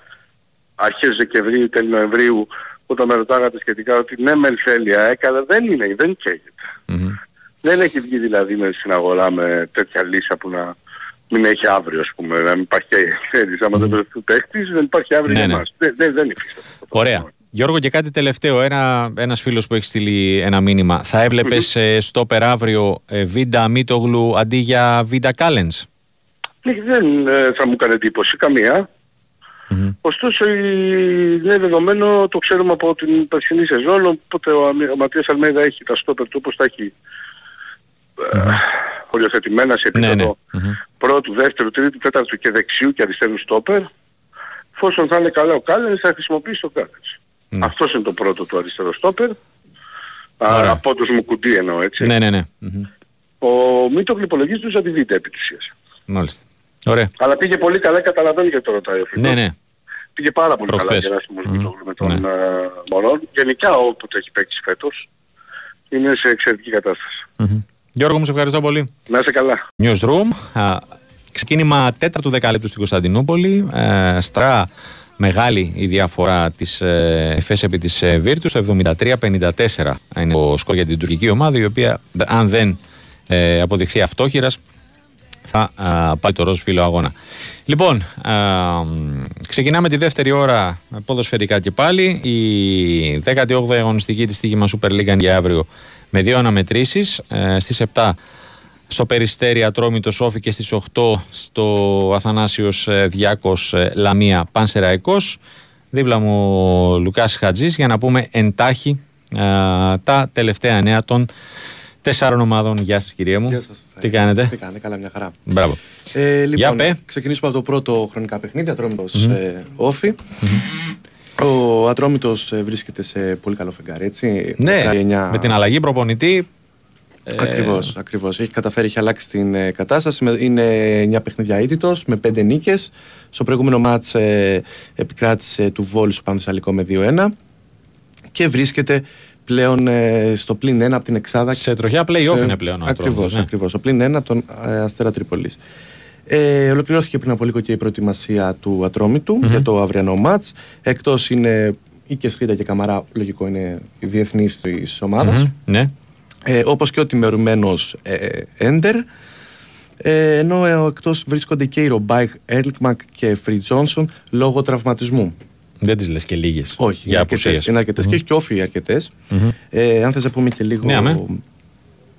S12: αρχές Δεκεμβρίου, τέλη Νοεμβρίου, όταν με ρωτάγατε σχετικά ότι ναι μεν θέλει η ΑΕΚ, αλλά δεν είναι, δεν καίγεται.
S1: Μμμ.
S12: Δεν έχει βγει δηλαδή με στην αγορά με τέτοια λύσα που να μην έχει αύριο ας πούμε, να μην υπάρχει, *laughs* ξέρεις, άμα δεν βρεθεί παίχτης, δεν υπάρχει αύριο
S1: Ναι,
S12: για
S1: ναι.
S12: μας. Δεν, δεν, δεν υφίσταται. αυτό το
S1: Ωραία.
S12: Πράγμα.
S1: Γιώργο, και κάτι τελευταίο. Ένα, ένας φίλος που έχει στείλει ένα μήνυμα. Θα έβλεπες ε, στο περαύριο ε, Βίντα Μίτογλου αντί για Βίντα Κάλενς;
S12: Ναι, δεν ε, θα μου έκανε εντύπωση καμία.
S1: Μμμ.
S12: Ωστόσο η- είναι δεδομένο, το ξέρουμε από την περσινή σεζόν, οπότε ο, Αμι- ο Ματίας Αλμέιδα έχει τα στόπερ του όπως τα έχει ε, οριοθετημένα σε
S1: Ναι,
S12: επίπεδο
S1: ναι. Μμμ.
S12: πρώτου, δεύτερου, τρίτου, τέταρτου και δεξιού και αριστερού στόπερ. Εφόσον θα είναι καλά ο Κάλενς θα χρησιμοποιήσει το Κάλενς.
S1: Ναι.
S12: Αυτός είναι το πρώτο του αριστερό στόπερ.
S1: Ωραία.
S12: Α, από όντως μου κουντί εννοώ έτσι.
S1: Ναι, ναι, ναι. Μμμ.
S12: Ο Μίτογλου υπολογίζεται ως αντιβήτα επί της ουσίας.
S1: Μάλιστα. Ωραία.
S12: Αλλά πήγε πολύ καλά, καταλαβαίνει γιατί το ρωτάει ο φίλος.
S1: Ναι, ναι.
S12: Πήγε πάρα πολύ καλά
S1: Προχθές.
S12: ο Γεράσιμος
S1: Μμμ.
S12: Μητόγλου με τον
S1: Ναι.
S12: ε, Μωρόν. Γενικά όποτε έχει παίξει φέτος είναι σε εξαιρετική κατάσταση.
S1: Μμμ. Γιώργο, μου σε ευχαριστώ πολύ.
S12: Να είσαι καλά.
S1: Newsroom. Α, ξεκίνημα τέταρτου δεκάλεπτου στην Κωνσταντινούπολη. Ε, στρά μεγάλη η διαφορά της ε, ΕΦΕΣ επί της ε, Βίρτους. Το 73-54 είναι το σκορ για την τουρκική ομάδα, η οποία αν δεν ε, αποδειχθεί αυτόχειρας θα α, πάει το ροζ φύλλο αγώνα. Λοιπόν, α, μ, ξεκινάμε τη δεύτερη ώρα ποδοσφαιρικά και πάλι. Η 18η αγωνιστική της στοίχημα Super League είναι για αύριο με δύο αναμετρήσεις. Ε, στις 7 στο Περιστέρι Ατρόμητο Σόφι και στις 8 στο Αθανάσιος ε, Διάκος ε, Λαμία Πανσεραϊκός. Δίπλα μου ο Λουκάς Χατζής για να πούμε εντάχει α, τα τελευταία νέα των τεσσάρων ομάδων. Γεια σας κυρία μου.
S13: Γεια σας.
S1: Τι κάνετε;
S13: Τι κάνετε, καλά μια χαρά.
S1: Μπράβο.
S13: Ε, λοιπόν,
S1: Για πέ.
S13: ξεκινήσουμε από το πρώτο χρονικά παιχνίδι, Ατρόμητος ε, Όφη. Ο Ατρόμητος ε, βρίσκεται σε πολύ καλό φεγγάρι, έτσι.
S1: Ναι,
S13: Μετράει εννιά-
S1: με την αλλαγή προπονητή. Ε,
S13: Ακριβώς, ακριβώς. Έχει καταφέρει, έχει αλλάξει την ε, κατάσταση. Με- Είναι 9 παιχνίδια ήττητος με 5 νίκες. Στο προηγούμενο μάτς ε, επικράτησε του Βόλου στο Πανθεσσαλικό με 2-1 και βρίσκεται πλέον ε, στο πλήν 1 από την Εξάδα.
S1: Σε τροχιά play-off είναι πλέον ο
S13: Ακριβώς,
S1: Ατρόμητος, ναι.
S13: ακριβώς. Στο πλήν 1 από τον ε, Αστέρα Τρίπολης. Ε, ολοκληρώθηκε πριν από λίγο και η προετοιμασία του ατρόμητου για το αυριανό μάτς. Εκτός είναι η Κεσχρίτα και Καμαρά, λογικό είναι οι διεθνείς της ομάδας.
S1: Μμμ, Ναι.
S13: Ε, όπως και ο τιμωρημένος ε, Έντερ. Ε, ενώ ε, εκτός βρίσκονται και οι Ρομπάικ, Έρλικμακ και Φρι Τζόνσον λόγω τραυματισμού.
S1: Δεν τις λες και λίγες.
S13: Όχι,
S1: για
S13: είναι αρκετές,
S1: απουσίες.
S13: είναι αρκετές. Και έχει και όφοι αρκετές. Ε, αν θες να πούμε και λίγο
S1: Ναι, αμέ.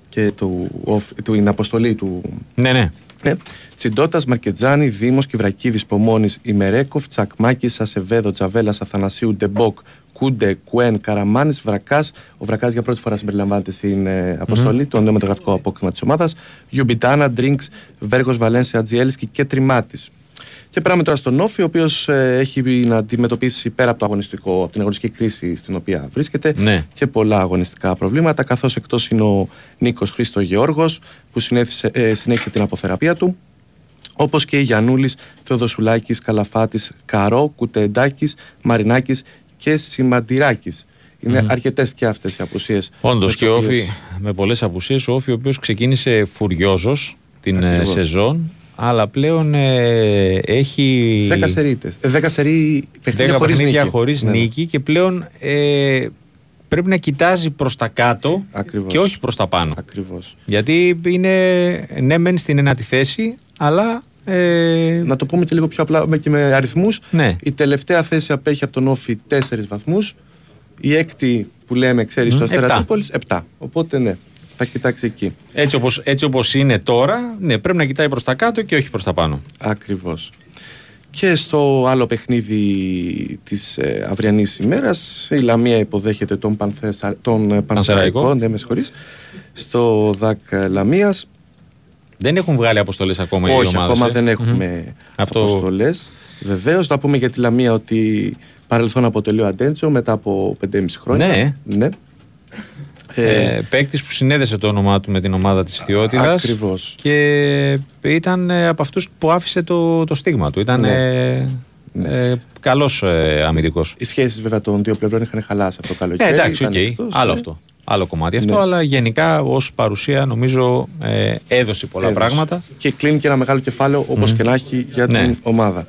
S13: και του, οφ- του, την αποστολή του.
S1: Ναι, ναι.
S13: Ναι. Τσιντότα, Μαρκετζάνη, Δήμος, Κυβρακίδης, Πομόνη, Ημερέκοφ, Τσακμάκης, Ασεβέδο, Τζαβέλα, Αθανασίου, Ντεμπόκ, Κούντε, Κουέν, Καραμάνης, Βρακάς. Ο Βρακάς για πρώτη φορά συμπεριλαμβάνεται στην ε, αποστολή, το νέο μεταγραφικό απόκτημα της ομάδας. Γιουμπιτάνα, Ντρίνκ, Βέργος Βαλένσια, Ατζιέλσκι και Τριμάτης. Και περάμε τώρα στον Όφη, ο οποίος έχει να αντιμετωπίσει πέρα από, το αγωνιστικό, από την αγωνιστική κρίση στην οποία βρίσκεται
S1: Ναι.
S13: και πολλά αγωνιστικά προβλήματα. Καθώς εκτός είναι ο Νίκος Χρήστο Γεώργος, που συνέφισε- ε, συνέχισε την αποθεραπεία του. Όπως και η Γιανούλη, Θεοδοσουλάκης, Καλαφάτης, Καρό, Κουτεντάκης, Μαρινάκης και Σημαντηράκη. Είναι
S1: Μμμ.
S13: αρκετές και αυτές οι απουσίες.
S1: Όντως και ο Όφη με πολλές απουσίες. Ο Όφη ο οποίος ξεκίνησε φουριόζος την ε,
S13: Ακριβώς.
S1: σεζόν, αλλά πλέον ε, έχει.
S13: 10 σερίτες. Ε, 10 σερί παιχνίδια
S1: 10
S13: χωρίς
S1: παιχνίδια
S13: νίκη.
S1: χωρίς
S13: Ναι, ναι.
S1: νίκη και πλέον ε, πρέπει να κοιτάζει προς τα κάτω
S13: Ακριβώς.
S1: και όχι προς τα πάνω.
S13: Ακριβώς.
S1: Γιατί είναι ναι μεν στην ενάτη θέση, αλλά ε,
S13: Να το πούμε και λίγο πιο απλά με- και με αριθμούς.
S1: Ναι.
S13: Η τελευταία θέση απέχει από τον Όφη 4 βαθμούς. Η έκτη που λέμε, ξέρεις,
S1: Μμ,
S13: στο Αστέρα
S1: επτά.
S13: Τρίπολη 7. Οπότε ναι, θα κοιτάξει εκεί.
S1: έτσι, όπως, έτσι όπως είναι τώρα, ναι, πρέπει να κοιτάει προς τα κάτω και όχι προς τα πάνω.
S13: Ακριβώς. Και στο άλλο παιχνίδι της ε, αυριανής ημέρας η Λαμία υποδέχεται τον, Πανθεσα... τον ε,
S1: Πανσεραϊκό.
S13: Πανσεραϊκό, ναι με συγχωρείς, στο ΔΑΚ Λαμίας.
S1: Δεν έχουν βγάλει αποστολές ακόμα οι
S13: Όχι,
S1: ομάδες.
S13: ακόμα
S1: ε;
S13: δεν έχουμε
S1: Μμμ. Αυτό-
S13: αποστολές. Βεβαίως, να πούμε για τη Λαμία ότι παρελθόν αποτελεί ο Αντέντσο μετά από 5,5 χρόνια.
S1: Ναι.
S13: ναι.
S1: Ε, Παίκτης που συνέδεσε το όνομά του με την ομάδα της Θειότητας
S13: Ακριβώς.
S1: και ήταν ε, από αυτούς που άφησε το, το στίγμα του. Ήταν
S13: Ναι.
S1: ε, ε, καλός ε, αμυντικός.
S13: Οι σχέσεις βέβαια των δύο πλευρών είχαν χαλάσει αυτό το καλοκαίρι.
S1: Ναι, εντάξει, οκ.
S13: ήταν εκτός,
S1: Άλλο
S13: ναι.
S1: αυτό. Άλλο κομμάτι αυτό,
S13: Ναι.
S1: αλλά γενικά ως παρουσία νομίζω ε, έδωσε πολλά
S13: Έδωσε.
S1: πράγματα.
S13: Και κλείνει και ένα μεγάλο κεφάλαιο όπως και να έχει για
S1: Ναι.
S13: την ομάδα.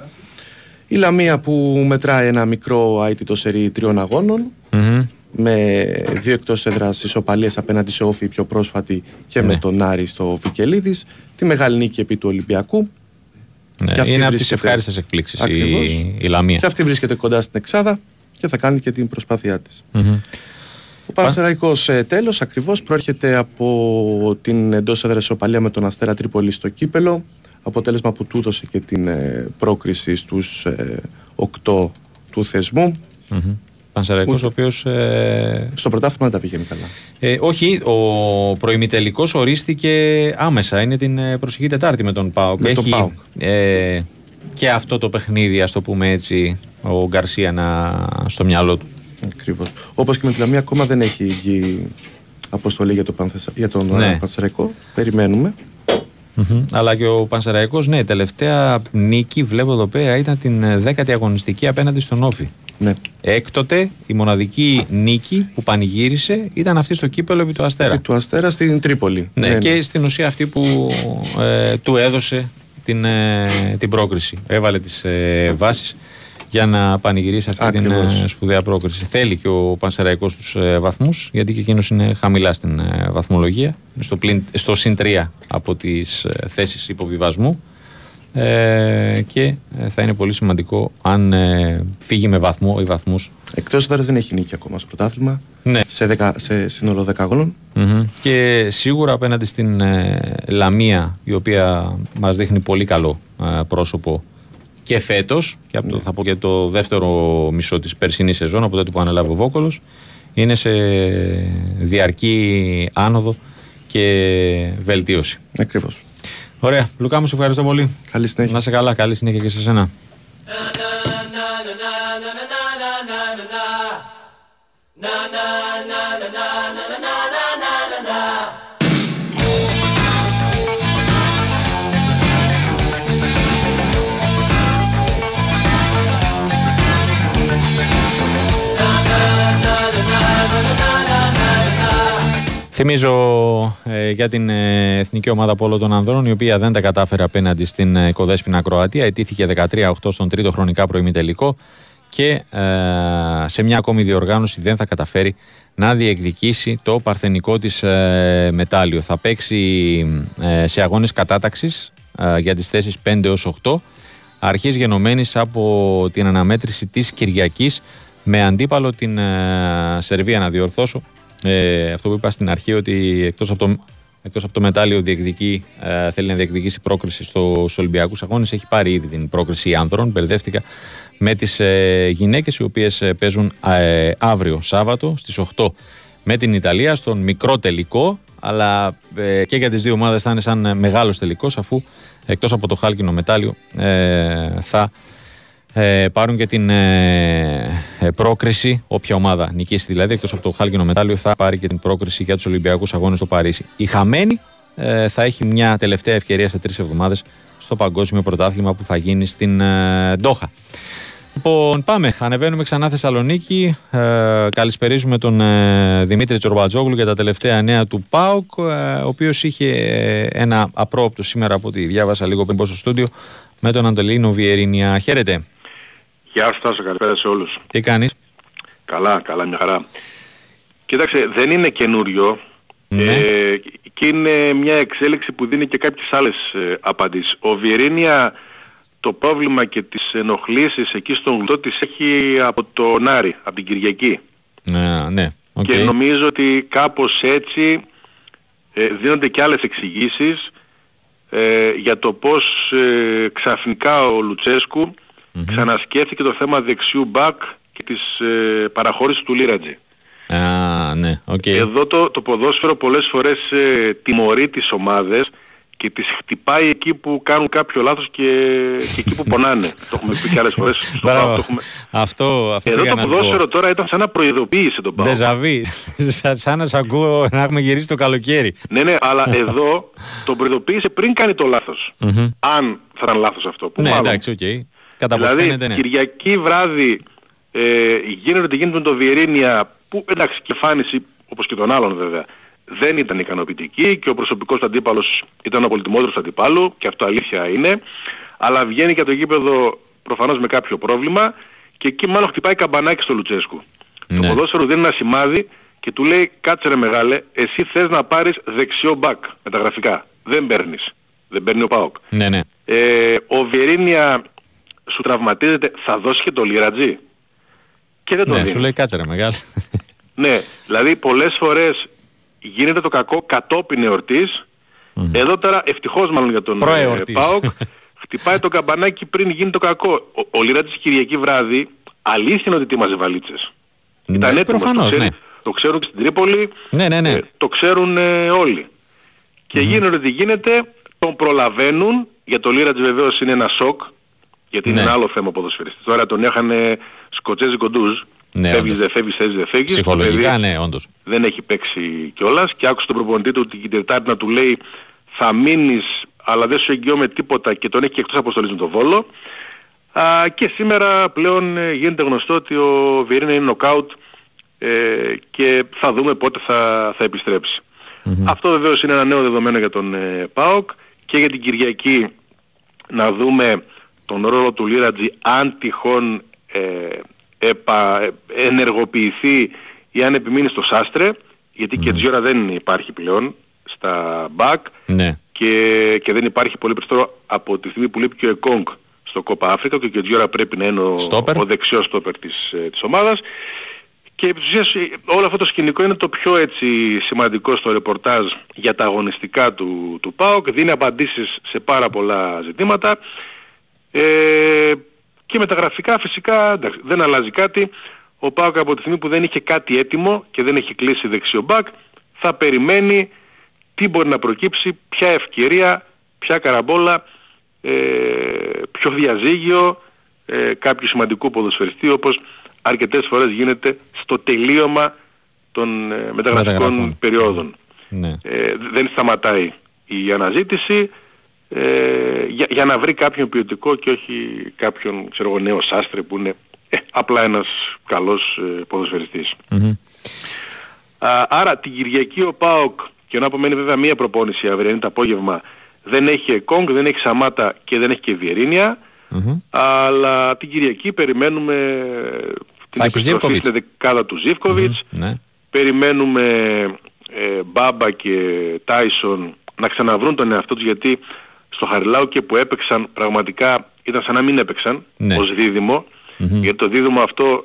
S13: Η Λαμία που μετράει ένα μικρό αήττητο σερί τριών αγώνων
S1: Μμμ.
S13: με δύο εκτός έδρας ισοπαλίες απέναντι σε ΟΦΗ πιο πρόσφατη και
S1: Ναι.
S13: με τον Άρη στο Βικελίδης τη μεγάλη νίκη επί του Ολυμπιακού
S1: Ναι,
S13: Και αυτή
S1: είναι από τις
S13: βρίσκεται-
S1: ευχάριστες εκπλήξεις
S13: Ακριβώς.
S1: η, η Λαμία.
S13: και αυτή βρίσκεται κοντά στην Εξάδα και θα κάνει και την προσπάθειά της.
S1: Μμμ.
S13: Ο Πανσεραϊκός ε, τέλος ακριβώς προέρχεται από την εντός έδρας ισοπαλία με τον Αστέρα Τρίπολη στο Κύπελο αποτέλεσμα που του έδωσε και την ε, πρόκριση στους ε, 8 του θεσμού.
S1: Μμμ. Πανσεραϊκός
S13: Ούτε.
S1: ο οποίος ε,
S13: Στο πρωτάθλημα δεν τα πηγαίνει καλά.
S1: Ε, όχι, ο προημιτελικός ορίστηκε άμεσα. Είναι την ε, προσεχή Τετάρτη με τον Πάοκ.
S13: Με τον
S1: Έχει
S13: ΠΑΟΚ.
S1: ε, και αυτό το παιχνίδι, ας το πούμε έτσι, ο Γκαρσία να, στο μυαλό του.
S13: Ακριβώς. Όπως και με τη Λαμία ακόμα δεν έχει βγει αποστολή για, το Πανθεσα... για τον
S1: Ναι.
S13: ναι. Πανσεραϊκό. Περιμένουμε.
S1: Μμμ. Αλλά και ο Πανσεραϊκός, ναι, τελευταία νίκη, βλέπω εδώ πέρα, ήταν την ε, δέκατη αγωνιστική απέναντι στον Όφη.
S13: Ναι.
S1: Έκτοτε η μοναδική νίκη που πανηγύρισε ήταν αυτή στο κύπελο επί του Αστέρα.
S13: Και του Αστέρα στην Τρίπολη.
S1: Ναι, και στην ουσία αυτή που ε, του έδωσε την, ε, την πρόκριση. Έβαλε τις ε, βάσεις για να πανηγυρίσει αυτή την
S13: Ακριβώς.
S1: ε, σπουδαία πρόκριση. Θέλει και ο Πανσεραϊκός τους ε, βαθμούς, γιατί και εκείνος είναι χαμηλά στην ε, βαθμολογία, είναι στο, πλην, στο συν 3 από τις ε, θέσεις υποβιβασμού ε, και ε, θα είναι πολύ σημαντικό αν ε, φύγει με βαθμό ή βαθμούς
S13: Εκτός έδρας δεν έχει νίκη ακόμα στο πρωτάθλημα.
S1: Ναι.
S13: Σε, δεκα... σε σύνολο 10 αγώνων.
S1: Μμμ. Και σίγουρα απέναντι στην ε, Λαμία, η οποία μας δείχνει πολύ καλό ε, πρόσωπο και φέτος, και από το, θα πω και το δεύτερο μισό της περσινής σεζόν, από τότε που ανέλαβε ο Βόκολος, είναι σε διαρκή άνοδο και βελτίωση.
S13: Ακριβώς.
S1: Ωραία. Λουκά μου, σε ευχαριστώ πολύ.
S13: Καλή συνέχεια.
S1: Να σε καλά. Καλή συνέχεια και σε σένα. Θυμίζω ε, για την ε, εθνική ομάδα Πόλο των Ανδρών, η οποία δεν τα κατάφερε απέναντι στην ε, Κοδέσποινα Κροατία. Ετήθηκε 13-8 στον τρίτο χρονικά προημιτελικό και ε, σε μια ακόμη διοργάνωση δεν θα καταφέρει να διεκδικήσει το παρθενικό της ε, μετάλλιο. Θα παίξει ε, σε αγώνες κατάταξης ε, για τις θέσεις 5 έως 8 αρχής γενομένης από την αναμέτρηση της Κυριακής με αντίπαλο την ε, Σερβία να διορθώσω ε, αυτό που είπα στην αρχή ότι εκτός από το εκτός από το μετάλλιο διεκδικεί, ε, θέλει να διεκδικήσει πρόκριση στους Ολυμπιακούς Αγώνες. Έχει πάρει ήδη την πρόκριση άνδρων. Μπερδεύτηκα με τις ε, γυναίκες οι οποίες ε, παίζουν ε, αύριο Σάββατο στις 8 με την Ιταλία στον μικρό τελικό αλλά ε, και για τις δύο ομάδες θα είναι σαν μεγάλος τελικός αφού εκτός από το χάλκινο μετάλλιο ε, θα ε, πάρουν και την ε, ε, πρόκριση, όποια ομάδα νικήσει δηλαδή, εκτός από το χάλκινο μετάλλιο θα πάρει και την πρόκριση για τους Ολυμπιακούς Αγώνες στο Παρίσι. Η χαμένη ε, θα έχει μια τελευταία ευκαιρία σε τρεις εβδομάδες στο παγκόσμιο πρωτάθλημα που θα γίνει στην ε, Ντόχα. Λοιπόν, πάμε. Ανεβαίνουμε ξανά Θεσσαλονίκη. Ε, καλησπερίζουμε τον ε, Δημήτρη Τσορμπατζόγλου για τα τελευταία νέα του ΠΑΟΚ, ε, ο οποίος είχε ένα απρόπτο σήμερα από ό,τι διάβασα λίγο πριν πω στο στούντιο με τον Αντελίνο Βιερίνια. Χαίρετε.
S14: Γεια σου Τάσο, καλησπέρα σε όλους.
S1: Τι κάνεις;
S14: Καλά, καλά, μια χαρά. Κοίταξε, δεν είναι καινούριο
S1: Ναι.
S14: ε, και είναι μια εξέλιξη που δίνει και κάποιες άλλες ε, απαντήσεις. Ο Βιερίνια το πρόβλημα και τις ενοχλήσεις εκεί στον γλουτό τις έχει από τον Άρη, από την Κυριακή.
S1: Ναι, ναι. οκ.
S14: Και νομίζω ότι κάπως έτσι ε, δίνονται και άλλες εξηγήσεις ε, για το πώς ε, ξαφνικά ο Λουτσέσκου ξανασκέφθηκε το θέμα δεξιού μπακ και της ε, παραχώρησης του Λύρατζη.
S1: Α, ναι, οκ.
S14: Εδώ το, το ποδόσφαιρο πολλές φορές ε, τιμωρεί τις ομάδες και τις χτυπάει εκεί που κάνουν κάποιο λάθος και, και εκεί που *laughs* πονάνε. το έχουμε πει και άλλες φορές. στο
S1: Μπράβο.
S14: ΠΑΟΚ, το έχουμε-
S1: Αυτό, αυτό
S14: Εδώ
S1: πήγα
S14: το
S1: να πω.
S14: ποδόσφαιρο τώρα ήταν σαν να προειδοποίησε τον ΠΑΟΚ.
S1: Déjà vu. Σαν- Σαν να σ' ακούω να έχουμε γυρίσει το καλοκαίρι.
S14: Ναι, ναι, αλλά *laughs* εδώ τον προειδοποίησε πριν κάνει το λάθος.
S1: Μμμ.
S14: Αν θα ήταν λάθος αυτό. Που
S1: Ναι,
S14: μάλλον.
S1: εντάξει, οκ. Κατά πώς
S14: δηλαδή,
S1: φαίνεται, ναι.
S14: Κυριακή βράδυ ε, γίνεται ό,τι γίνεται με το Βιερίνια που εντάξει και εμφάνιση όπως και των άλλων βέβαια δεν ήταν ικανοποιητική και ο προσωπικός του αντίπαλος ήταν ο πολυτιμότερος του αντιπάλου και αυτό αλήθεια είναι αλλά βγαίνει και από το γήπεδο προφανώς με κάποιο πρόβλημα και εκεί μάλλον χτυπάει καμπανάκι στο Λουτσέσκου. Το
S1: Ναι.
S14: ποδόσφαιρο δίνει ένα σημάδι και του λέει κάτσε ρε μεγάλε εσύ θες να πάρεις δεξιό μπακ με τα γραφικά. Δεν παίρνεις. Δεν παίρνει ο ΠΑΟΚ.
S1: Ναι, ναι.
S14: Ε, ο Βιερίνια σου τραυματίζεται, θα δώσεις και το Λιρατζή. Και δεν το
S1: Ναι,
S14: δίνεις.
S1: σου λέει κάτσε ρε μεγάλο.
S14: Ναι, δηλαδή πολλές φορές γίνεται το κακό κατόπιν εορτής. Εδώ τώρα ευτυχώς μάλλον για τον ε,
S1: Προεορτής.
S14: ΠΑΟΚ χτυπάει το καμπανάκι πριν γίνει το κακό. Ο, ο Λιρατζής Κυριακή βράδυ αλήθεια είναι ότι ετοίμαζε βαλίτσες. Ήταν
S1: Ναι,
S14: έτοιμος,
S1: προφανώς,
S14: το, ξέρει-
S1: ναι.
S14: το ξέρουν και στην Τρίπολη,
S1: Ναι, ναι, ναι.
S14: ε, το ξέρουν ε, όλοι. Και γίνεται ό,τι γίνεται, τον προλαβαίνουν, για το Λίρατζ βεβαίως είναι ένα σοκ, γιατί είναι
S1: Ναι.
S14: ένα άλλο θέμα ποδοσφαιριστής. Τώρα τον έχανε σκοτσέζικο ντουζ,
S1: Ναι,
S14: φεύγεις
S1: όντως.
S14: δεν φεύγεις, θες δεν φεύγεις. Το
S1: Ψυχολογικά,
S14: παιδί
S1: ναι, όντως.
S14: Δεν έχει παίξει κιόλας και άκουσε τον προπονητή του την Τετάρτη να του λέει θα μείνεις αλλά δεν σου εγγυώμαι τίποτα και τον έχει και εκτός αποστολής με τον Βόλο. Α, και σήμερα πλέον ε, γίνεται γνωστό ότι ο Βιερίνα είναι νοκάουτ ε, και θα δούμε πότε θα, θα επιστρεψει Αυτό βεβαίως είναι ένα νέο δεδομένο για τον ε, ΠΑΟΚ και για την Κυριακή να δούμε τον ρόλο του Λίρατζη αν τυχόν ε, επα, ε, ενεργοποιηθεί ή αν επιμείνει στο Σάστρε γιατί και Τζιόρα δεν υπάρχει πλέον στα μπακ
S1: Ναι.
S14: και, και δεν υπάρχει πολύ περισσότερο από τη στιγμή που λείπει και ο Εκόνγκ στο Κόπα Αφρικα και ο Κετζιόρα πρέπει να είναι ο,
S1: Στόπερ.
S14: ο δεξιός στόπερ της, ε, της ομάδας και επί της ουσίας, ε, όλο αυτό το σκηνικό είναι το πιο έτσι σημαντικό στο ρεπορτάζ για τα αγωνιστικά του, του ΠΑΟΚ δίνει απαντήσεις σε πάρα πολλά ζητήματα ε, και με τα γραφικά φυσικά εντάξει, δεν αλλάζει κάτι ο ΠΑΟΚ από τη στιγμή που δεν είχε κάτι έτοιμο και δεν έχει κλείσει δεξιό μπακ θα περιμένει τι μπορεί να προκύψει, ποια ευκαιρία, ποια καραμπόλα, ε, ποιο διαζύγιο ε, κάποιου σημαντικού ποδοσφαιριστή όπως αρκετές φορές γίνεται στο τελείωμα των ε, μεταγραφικών
S1: Μεταγραφών.
S14: περιόδων.
S1: Ναι.
S14: Ε, δεν σταματάει η αναζήτηση ε, για, για να βρει κάποιον ποιοτικό και όχι κάποιον ξέρω εγώ, νέο σάστρε που είναι ε, απλά ένας καλός ε, ποδοσφαιριστής.
S1: Μμμ.
S14: Α, άρα την Κυριακή ο ΠΑΟΚ και να απομένει βέβαια μία προπόνηση αυριανή το απόγευμα δεν έχει Κόγκ, δεν έχει Σαμάτα και δεν έχει και Βιερίνια
S1: Μμμ.
S14: αλλά την Κυριακή περιμένουμε την
S1: Θα έχεις
S14: επιστροφή
S1: Ζίβκοβιτς.
S14: στην δεκάδα του Ζίβκοβιτς
S1: Ναι.
S14: περιμένουμε ε, Μπάμπα και Τάισον να ξαναβρούν τον εαυτό τους γιατί στο Χαριλάου και που έπαιξαν πραγματικά ήταν σαν να μην έπαιξαν
S1: Ναι.
S14: ως δίδυμο
S1: Μμμ.
S14: γιατί το δίδυμο αυτό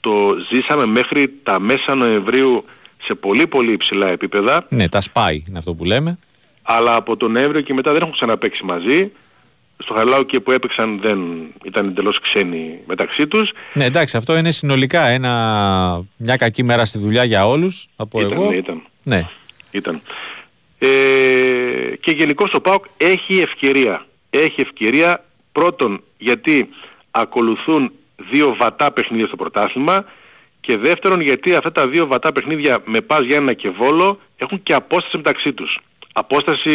S14: το ζήσαμε μέχρι τα μέσα Νοεμβρίου σε πολύ πολύ υψηλά επίπεδα.
S1: Ναι, τα σπάει είναι αυτό που λέμε.
S14: Αλλά από τον Νοέμβριο και μετά δεν έχουν ξαναπαίξει μαζί. Στο Χαριλάου και που έπαιξαν δεν ήταν εντελώς ξένοι μεταξύ τους.
S1: Ναι, εντάξει, αυτό είναι συνολικά ένα, μια κακή μέρα στη δουλειά για όλους, θα πω
S14: Ήταν,
S1: εγώ.
S14: ναι, ήταν.
S1: Ναι.
S14: Ήταν. Ε, και γενικώς ο ΠΑΟΚ έχει ευκαιρία. Έχει ευκαιρία πρώτον γιατί ακολουθούν δύο βατά παιχνίδια στο πρωτάθλημα και δεύτερον γιατί αυτά τα δύο βατά παιχνίδια με Πας Γιάννενα και Βόλο έχουν και απόσταση μεταξύ τους. Απόσταση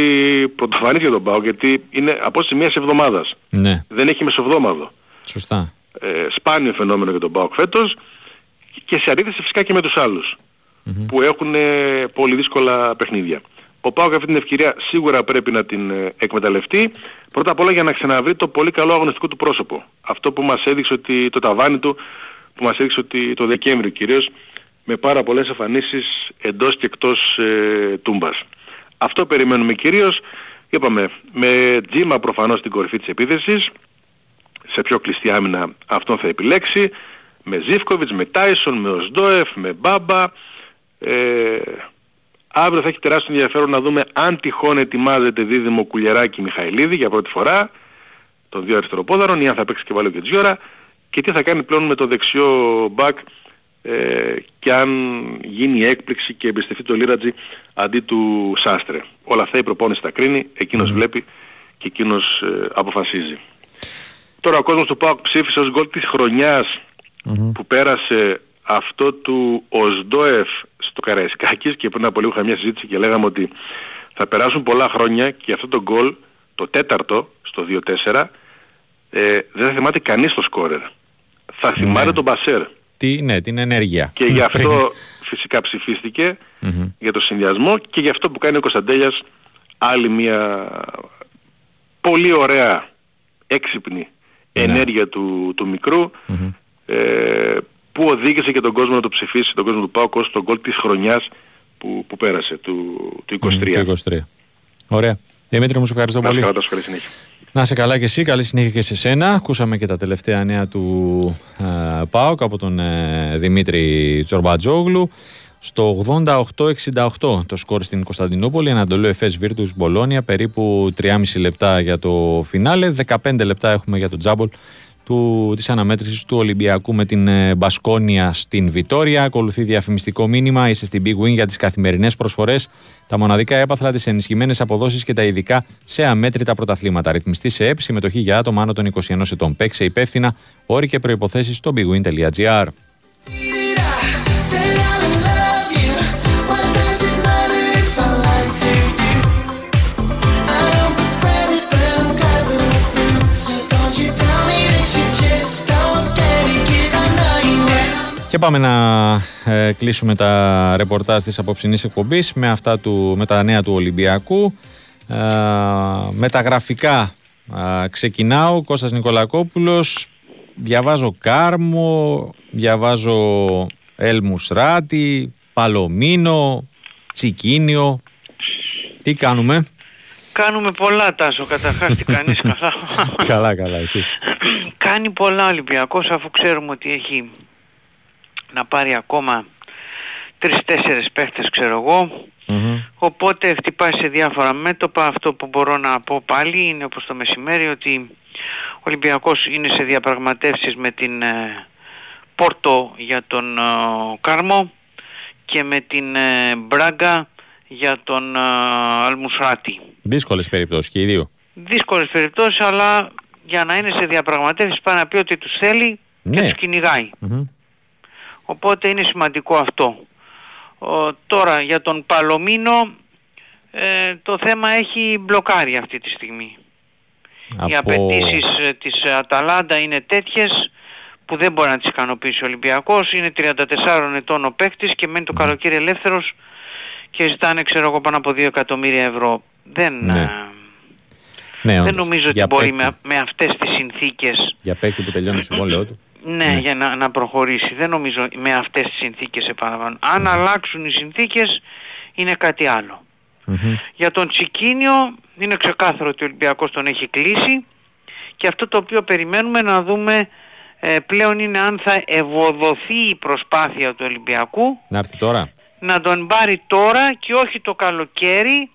S14: πρωτοφανής για τον ΠΑΟΚ γιατί είναι απόσταση μιας εβδομάδας.
S1: Ναι,
S14: Δεν έχει μεσοβδόμαδο.
S1: σωστά.
S14: Ε, σπάνιο φαινόμενο για τον ΠΑΟΚ φέτος και σε αντίθεση φυσικά και με τους αλλους που έχουν ε, πολύ δύσκολα παιχνίδια. Ο ΠΑΟΚ αυτή την ευκαιρία σίγουρα πρέπει να την ε, εκμεταλλευτεί. Πρώτα απ' όλα για να ξαναβρει το πολύ καλό αγωνιστικό του πρόσωπο. Αυτό που μας έδειξε ότι το ταβάνι του, που μας έδειξε ότι το Δεκέμβριο κυρίως, με πάρα πολλές εμφανίσεις εντός και εκτός ε, τούμπας. Αυτό περιμένουμε κυρίως, είπαμε, με Τζίμα προφανώς στην κορυφή της επίθεσης, σε πιο κλειστή άμυνα αυτόν θα επιλέξει, με Ζίφκοβιτς, με Τάισον, με Οσντόεφ, με Μπάμπα. Ε, αύριο θα έχει τεράστιο ενδιαφέρον να δούμε αν τυχόν ετοιμάζεται δίδυμο Κουλιεράκη Μιχαηλίδη για πρώτη φορά των δύο αριστεροπόδαρων ή αν θα παίξει και βάλω και Τζιόρα και τι θα κάνει πλέον με το δεξιό μπακ ε, και αν γίνει η έκπληξη και εμπιστευτεί το Λίρατζι αντί του Σάστρε. Όλα αυτά η προπόνηση τα κρίνει, εκείνος βλέπει και εκείνος ε, αποφασίζει. Τώρα ο κόσμος του ΠΑΟΚ ψήφισε ως γκολ της χρονιας που πέρασε αυτό του Οσντόεφ στο Καραϊσκάκης και πριν από λίγο είχα μια συζήτηση και λέγαμε ότι θα περάσουν πολλά χρόνια και αυτό το γκολ, το τέταρτο στο 2-4, ε, δεν θα θυμάται κανείς το σκόρερ. Θα θυμάται τον Μπασέρ.
S1: Τι, ναι, την ενέργεια.
S14: Και γι' αυτό φυσικά ψηφίστηκε για το συνδυασμό και γι' αυτό που κάνει ο Κωνσταντέλιας άλλη μια πολύ ωραία έξυπνη ενέργεια του, του μικρού ε, που οδήγησε και τον κόσμο να το ψηφίσει, τον κόσμο του ΠΑΟΚ ως τον γκολ της χρονιάς που, που πέρασε, του, του 23.
S1: Το 23. Ωραία. Δημήτρη μου, σε ευχαριστώ
S14: Να είστε
S1: πολύ.
S14: καλά, τόσο καλή συνέχεια.
S1: Να είσαι καλά και εσύ, καλή συνέχεια και σε σένα. Ακούσαμε και τα τελευταία νέα του ε, ΠΑΟΚ από τον ε, Δημήτρη Τσορμπατζόγλου. Στο 88-68 το σκορ στην Κωνσταντινούπολη, Ανατολού Εφές Βίρτους Μπολόνια, περίπου 3,5 λεπτά για το φινάλε, 15 λεπτά έχουμε για το τζάμπολ του, της αναμέτρησης του Ολυμπιακού με την ε, Μπασκόνια στην Βιτόρια. Ακολουθεί διαφημιστικό μήνυμα, είσαι στην Big Win για τις καθημερινές προσφορές, τα μοναδικά έπαθλα, τις ενισχυμένες αποδόσεις και τα ειδικά σε αμέτρητα πρωταθλήματα. Ρυθμιστή σε ΕΠ, συμμετοχή για άτομα άνω των 21 ετών. Παίξε υπεύθυνα, όροι και προϋποθέσεις στο bigwin.gr. Και πάμε να ε, κλείσουμε τα ρεπορτάζ της απόψινής εκπομπής με, αυτά του, με τα νέα του Ολυμπιακού. Ε, με τα γραφικά ε, ξεκινάω, Κώστας Νικολακόπουλος, διαβάζω Κάρμο, διαβάζω Έλμους Ράτη, Παλομίνο, Τσικίνιο. Τι κάνουμε;
S15: Κάνουμε πολλά Τάσο, καταρχάς τι κάνεις καλά. *laughs*
S1: καλά, καλά, εσύ.
S15: Κάνει πολλά ο Ολυμπιακός αφού ξέρουμε ότι έχει να πάρει ακόμα τρεις-τέσσερις παίχτες ξέρω εγώ. Οπότε χτυπάει σε διάφορα μέτωπα. Αυτό που μπορώ να πω πάλι είναι όπως το μεσημέρι ότι ο Ολυμπιακός είναι σε διαπραγματεύσεις με την ε, Πόρτο για τον ε, Κάρμο και με την ε, Μπράγκα για τον ε, Αλμουσράτη.
S1: Δύσκολες περιπτώσεις και οι δύο.
S15: Δύσκολες περιπτώσεις αλλά για να είναι σε διαπραγματεύσεις πάει να πει ότι τους θέλει και
S1: Ναι.
S15: τους κυνηγάει. Οπότε είναι σημαντικό αυτό. Ο, τώρα για τον Παλομίνο ε, το θέμα έχει μπλοκάρει αυτή τη στιγμή. Οι
S1: Από-
S15: απαιτήσεις ε, της Αταλάντα είναι τέτοιες που δεν μπορεί να τις ικανοποιήσει ο Ολυμπιακός. Είναι 34 ετών ο παίκτης και μένει το καλοκαίρι ελεύθερος και ζητάνε ξέρω εγώ πάνω από 2 εκατομμύρια ευρώ. Δεν,
S1: Ναι.
S15: ε,
S1: Ναι,
S15: δεν
S1: όντως.
S15: νομίζω ότι
S1: Για
S15: μπορεί
S1: παίκτη.
S15: με, με αυτές τις συνθήκες
S1: Για παίκτη που τελειώνει το συμβόλαιό του.
S15: Ναι, για να, να προχωρήσει. Δεν νομίζω με αυτές τις συνθήκες επαναλαμβάνω. Αν αλλάξουν οι συνθήκες είναι κάτι άλλο. Για τον Τσικίνιο είναι ξεκάθαρο ότι ο Ολυμπιακός τον έχει κλείσει και αυτό το οποίο περιμένουμε να δούμε ε, πλέον είναι αν θα ευοδοθεί η προσπάθεια του Ολυμπιακού
S1: Να έρθει τώρα.
S15: να τον πάρει τώρα και όχι το καλοκαίρι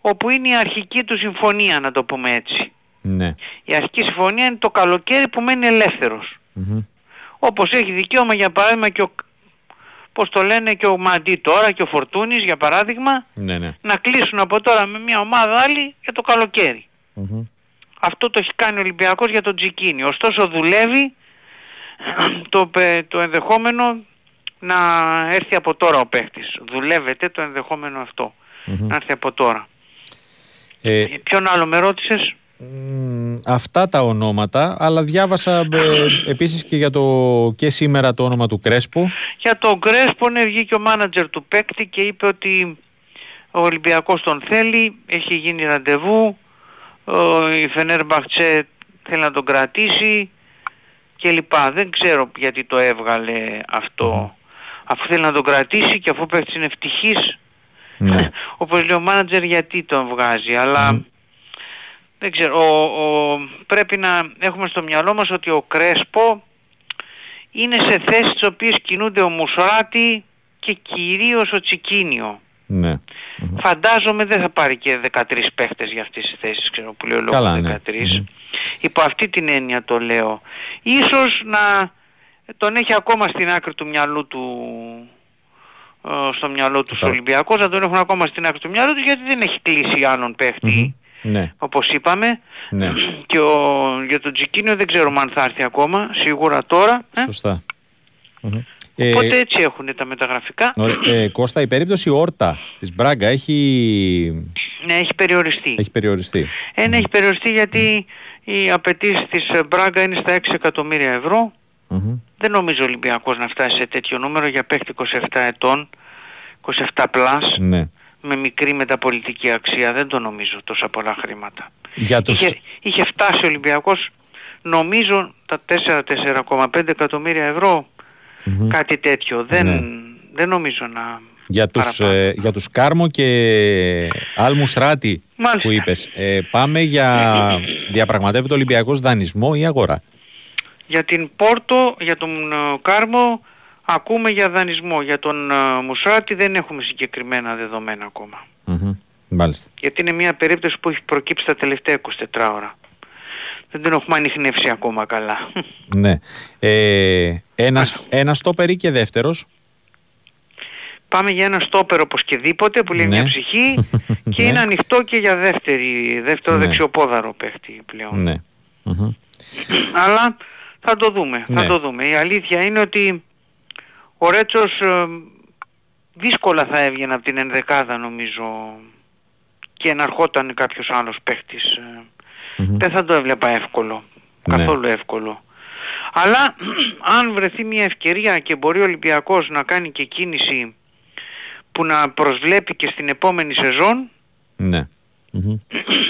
S15: όπου είναι η αρχική του συμφωνία να το πούμε έτσι.
S1: Ναι.
S15: Η αρχική συμφωνία είναι το καλοκαίρι που μένει ελεύθερος.
S1: Μμμ.
S15: Όπως έχει δικαίωμα για παράδειγμα και ο, πώς το λένε και ο Μαντί τώρα και ο Φορτούνης για παράδειγμα
S1: Ναι, ναι.
S15: να κλείσουν από τώρα με μια ομάδα άλλη για το καλοκαίρι.
S1: Μμμ.
S15: Αυτό το έχει κάνει ο Ολυμπιακός για τον Τζικίνι. Ωστόσο δουλεύει το, πε- το ενδεχόμενο να έρθει από τώρα ο παίχτης. Δουλεύεται το ενδεχόμενο αυτό.
S1: Μμμ.
S15: Να έρθει από τώρα.
S1: Ε,
S15: Ποιον άλλο με ρώτησες;
S1: Μ, αυτά τα ονόματα, αλλά διάβασα ε, επίσης και για το και σήμερα το όνομα του Κρέσπο.
S15: Για τον Κρέσπο ναι, βγήκε ο μάνατζερ του παίκτη και είπε ότι ο Ολυμπιακός τον θέλει, έχει γίνει ραντεβού, ο- η Φενέρμπαχτσε θέλει να τον κρατήσει και λοιπά. Δεν ξέρω γιατί το έβγαλε αυτό. Αφού θέλει να τον κρατήσει και αφού ο παίκτης είναι ευτυχής,
S1: Ναι. *laughs*
S15: όπως λέει ο μάνατζερ γιατί τον βγάζει. Αλλά δεν ξέρω, ο, ο- πρέπει να έχουμε στο μυαλό μας ότι ο Κρέσπο είναι σε θέσεις τις οποίες κινούνται ο Μουσράτη και κυρίως ο Τσικίνιο.
S1: ναι.
S15: Φαντάζομαι δεν θα πάρει και 13 παίχτες για αυτές τις θέσεις, ξέρω που λέει ο
S1: Καλά,
S15: λόγος
S1: ναι.
S15: 13. Υπό αυτή την έννοια το λέω. Ίσως να τον έχει ακόμα στην άκρη του μυαλού του ε, στο μυαλό του
S1: Καλά.
S15: Ολυμπιακός, να τον έχουν ακόμα στην άκρη του μυαλού του γιατί δεν έχει κλείσει άλλον παίχτη,
S1: Ναι.
S15: όπως είπαμε.
S1: Ναι.
S15: Και ο, για τον Τζικίνιο δεν ξέρουμε αν θα έρθει ακόμα, σίγουρα τώρα. Ε.
S1: Σωστά. Μμμ. Ε,
S15: Οπότε έτσι έχουν τα μεταγραφικά.
S1: ωραία. Ε, Κώστα, η περίπτωση Όρτα της Μπράγκα έχει,
S15: Ναι, έχει περιοριστεί.
S1: έχει περιοριστεί.
S15: Ένα έχει περιοριστεί γιατί οι απαιτήσεις της ε, Μπράγκα είναι στα 6 εκατομμύρια ευρώ.
S1: Μμμ.
S15: Δεν νομίζω ο Ολυμπιακός να φτάσει σε τέτοιο νούμερο για παίχτη 27 ετών, 27 πλάς,
S1: Ναι.
S15: Με μικρή μεταπολιτική αξία. Δεν το νομίζω τόσα πολλά χρήματα.
S1: Για τους...
S15: Είχε, είχε φτάσει ο Ολυμπιακός νομίζω τα 4-4,5 εκατομμύρια ευρώ,
S1: Μμμ.
S15: κάτι τέτοιο. Δεν,
S1: Ναι.
S15: δεν νομίζω να...
S1: Για τους, ε, για τους Κάρμο και Άλμου Στράτη
S15: Μάλιστα.
S1: που είπες, ε, πάμε για *coughs* διαπραγματεύεται ο Ολυμπιακός δανεισμό ή αγορά;
S15: Για την Πόρτο, για τον ε, Κάρμο, ακούμε για δανεισμό. Για τον ε, Μουσράτη δεν έχουμε συγκεκριμένα δεδομένα ακόμα.
S1: Μμμ. Μάλιστα.
S15: Γιατί είναι μια περίπτωση που έχει προκύψει τα τελευταία 24 ώρα. Δεν την έχουμε ανοιχνεύσει ακόμα καλά. *laughs*
S1: Ναι. Ε, ένας, ένας στόπερ ή και δεύτερος;
S15: Πάμε για ένα στόπερ οπωσδήποτε που λέει
S1: Ναι.
S15: μια ψυχή *laughs* και
S1: Ναι.
S15: είναι ανοιχτό και για δεύτερη, δεύτερο
S1: Ναι.
S15: δεξιοπόδαρο παίχτη πλέον.
S1: Ναι. Μμμ.
S15: Αλλά θα το δούμε, θα
S1: Ναι.
S15: το δούμε. Η αλήθεια είναι ότι ο Ρέτσος ε, δύσκολα θα έβγαινε από την ενδεκάδα νομίζω και να ερχόταν κάποιος άλλος παίχτης. ε,
S1: Μμμ.
S15: Δεν θα το έβλεπα εύκολο.
S1: Ναι.
S15: Καθόλου εύκολο. Αλλά *clears throat* αν βρεθεί μια ευκαιρία και μπορεί ο Ολυμπιακός να κάνει και κίνηση που να προσβλέπει και στην επόμενη σεζόν,
S1: Ναι. Μμμ.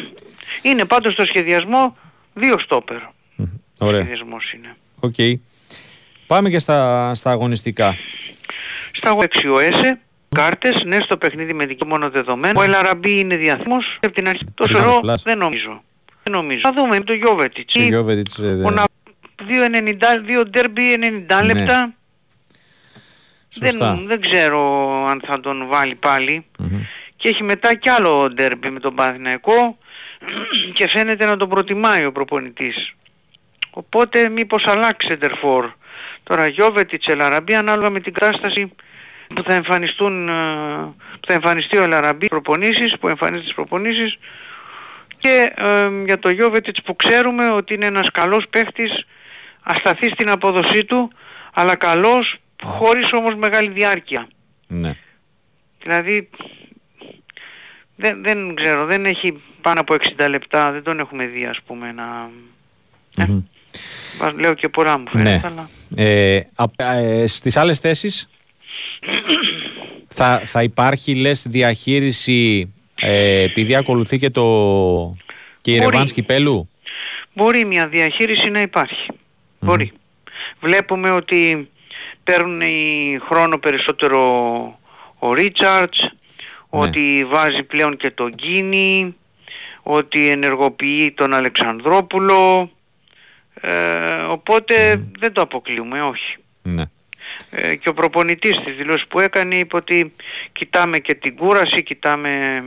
S1: *clears throat*
S15: είναι πάντως στο σχεδιασμό δύο στόπερ.
S1: Ωραία.
S15: Σχεδιασμός είναι.
S1: Οκ. Πάμε και στα, στα αγωνιστικά.
S15: Στα δεξιοέσε, κάρτες, ναι στο παιχνίδι με δική μόνο δεδομένο. Ο Ελαραμπή είναι διαθήμος από την αρχή. Το
S1: Τριάντα
S15: σερό
S1: πλάς.
S15: δεν νομίζω. Δεν νομίζω. Θα δούμε με το Γιώβετιτς.
S1: Ο Γιώβετιτς, ε,
S15: Ο
S1: δεν-
S15: να... 2,90, δύο ντέρμπι 90
S1: Ναι.
S15: λεπτά.
S1: Σωστά.
S15: Δεν, δεν ξέρω αν θα τον βάλει πάλι.
S1: Μμμ.
S15: Και έχει μετά κι άλλο ντέρμπι με τον Παναθηναϊκό και φαίνεται να τον προτιμάει ο προπονητής. Οπότε μήπως αλλάξει Σεντερφόρ. Τώρα Γιώβετιτς, Ελαραμπή ανάλογα με την κατάσταση που θα εμφανιστούν, ε, που θα εμφανιστεί ο Ελαραμπή προπονήσεις, που εμφανίζει τις προπονήσεις και ε, για το Γιώβετιτς που ξέρουμε ότι είναι ένας καλός παίχτης ασταθής στην απόδοσή του αλλά καλός χωρίς όμως μεγάλη διάρκεια.
S1: Ναι.
S15: Δηλαδή δεν, δεν ξέρω, δεν έχει πάνω από 60 λεπτά, δεν τον έχουμε δει ας πούμε να...
S1: Μμμ.
S15: Βα- Λέω και πολλά μου φαίνεται,
S1: Ναι.
S15: αλλά...
S1: Ε, απ- ε, στις άλλες θέσεις θα, θα υπάρχει λες διαχείριση ε, επειδή ακολουθεί και το και η
S15: Μπορεί.
S1: Ρεβάνς Κυπέλου;
S15: Μπορεί μια διαχείριση να υπάρχει. Μπορεί. Βλέπουμε ότι παίρνουν οι χρόνο περισσότερο ο Ρίτσαρτς, ότι βάζει πλέον και τον Γκίνη, ότι ενεργοποιεί τον Αλεξανδρόπουλο, ε, οπότε δεν το αποκλείουμε, όχι.
S1: Ναι.
S15: ε, και ο προπονητής της δηλώσεις που έκανε είπε ότι κοιτάμε και την κούραση, κοιτάμε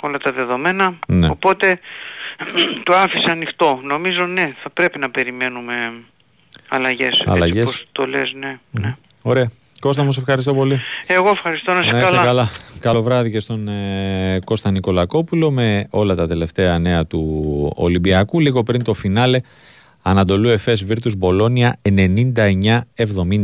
S15: όλα τα δεδομένα.
S1: Ναι.
S15: Οπότε *clears throat* το άφησα ανοιχτό. Νομίζω ναι, θα πρέπει να περιμένουμε αλλαγές.
S1: Αλλαγές.
S15: Έτσι όπως το λες, ναι. ναι.
S1: Ωραία. Κώστα μου, σε ευχαριστώ πολύ.
S15: Εγώ ευχαριστώ να σε
S1: Να είσαι
S15: καλά.
S1: καλά. Καλό βράδυ και στον ε, Κώστα Νικολακόπουλο με όλα τα τελευταία νέα του Ολυμπιακού. Λίγο πριν το φινάλε Ανατολού Εφές Βίρτους Μπολόνια 99-70.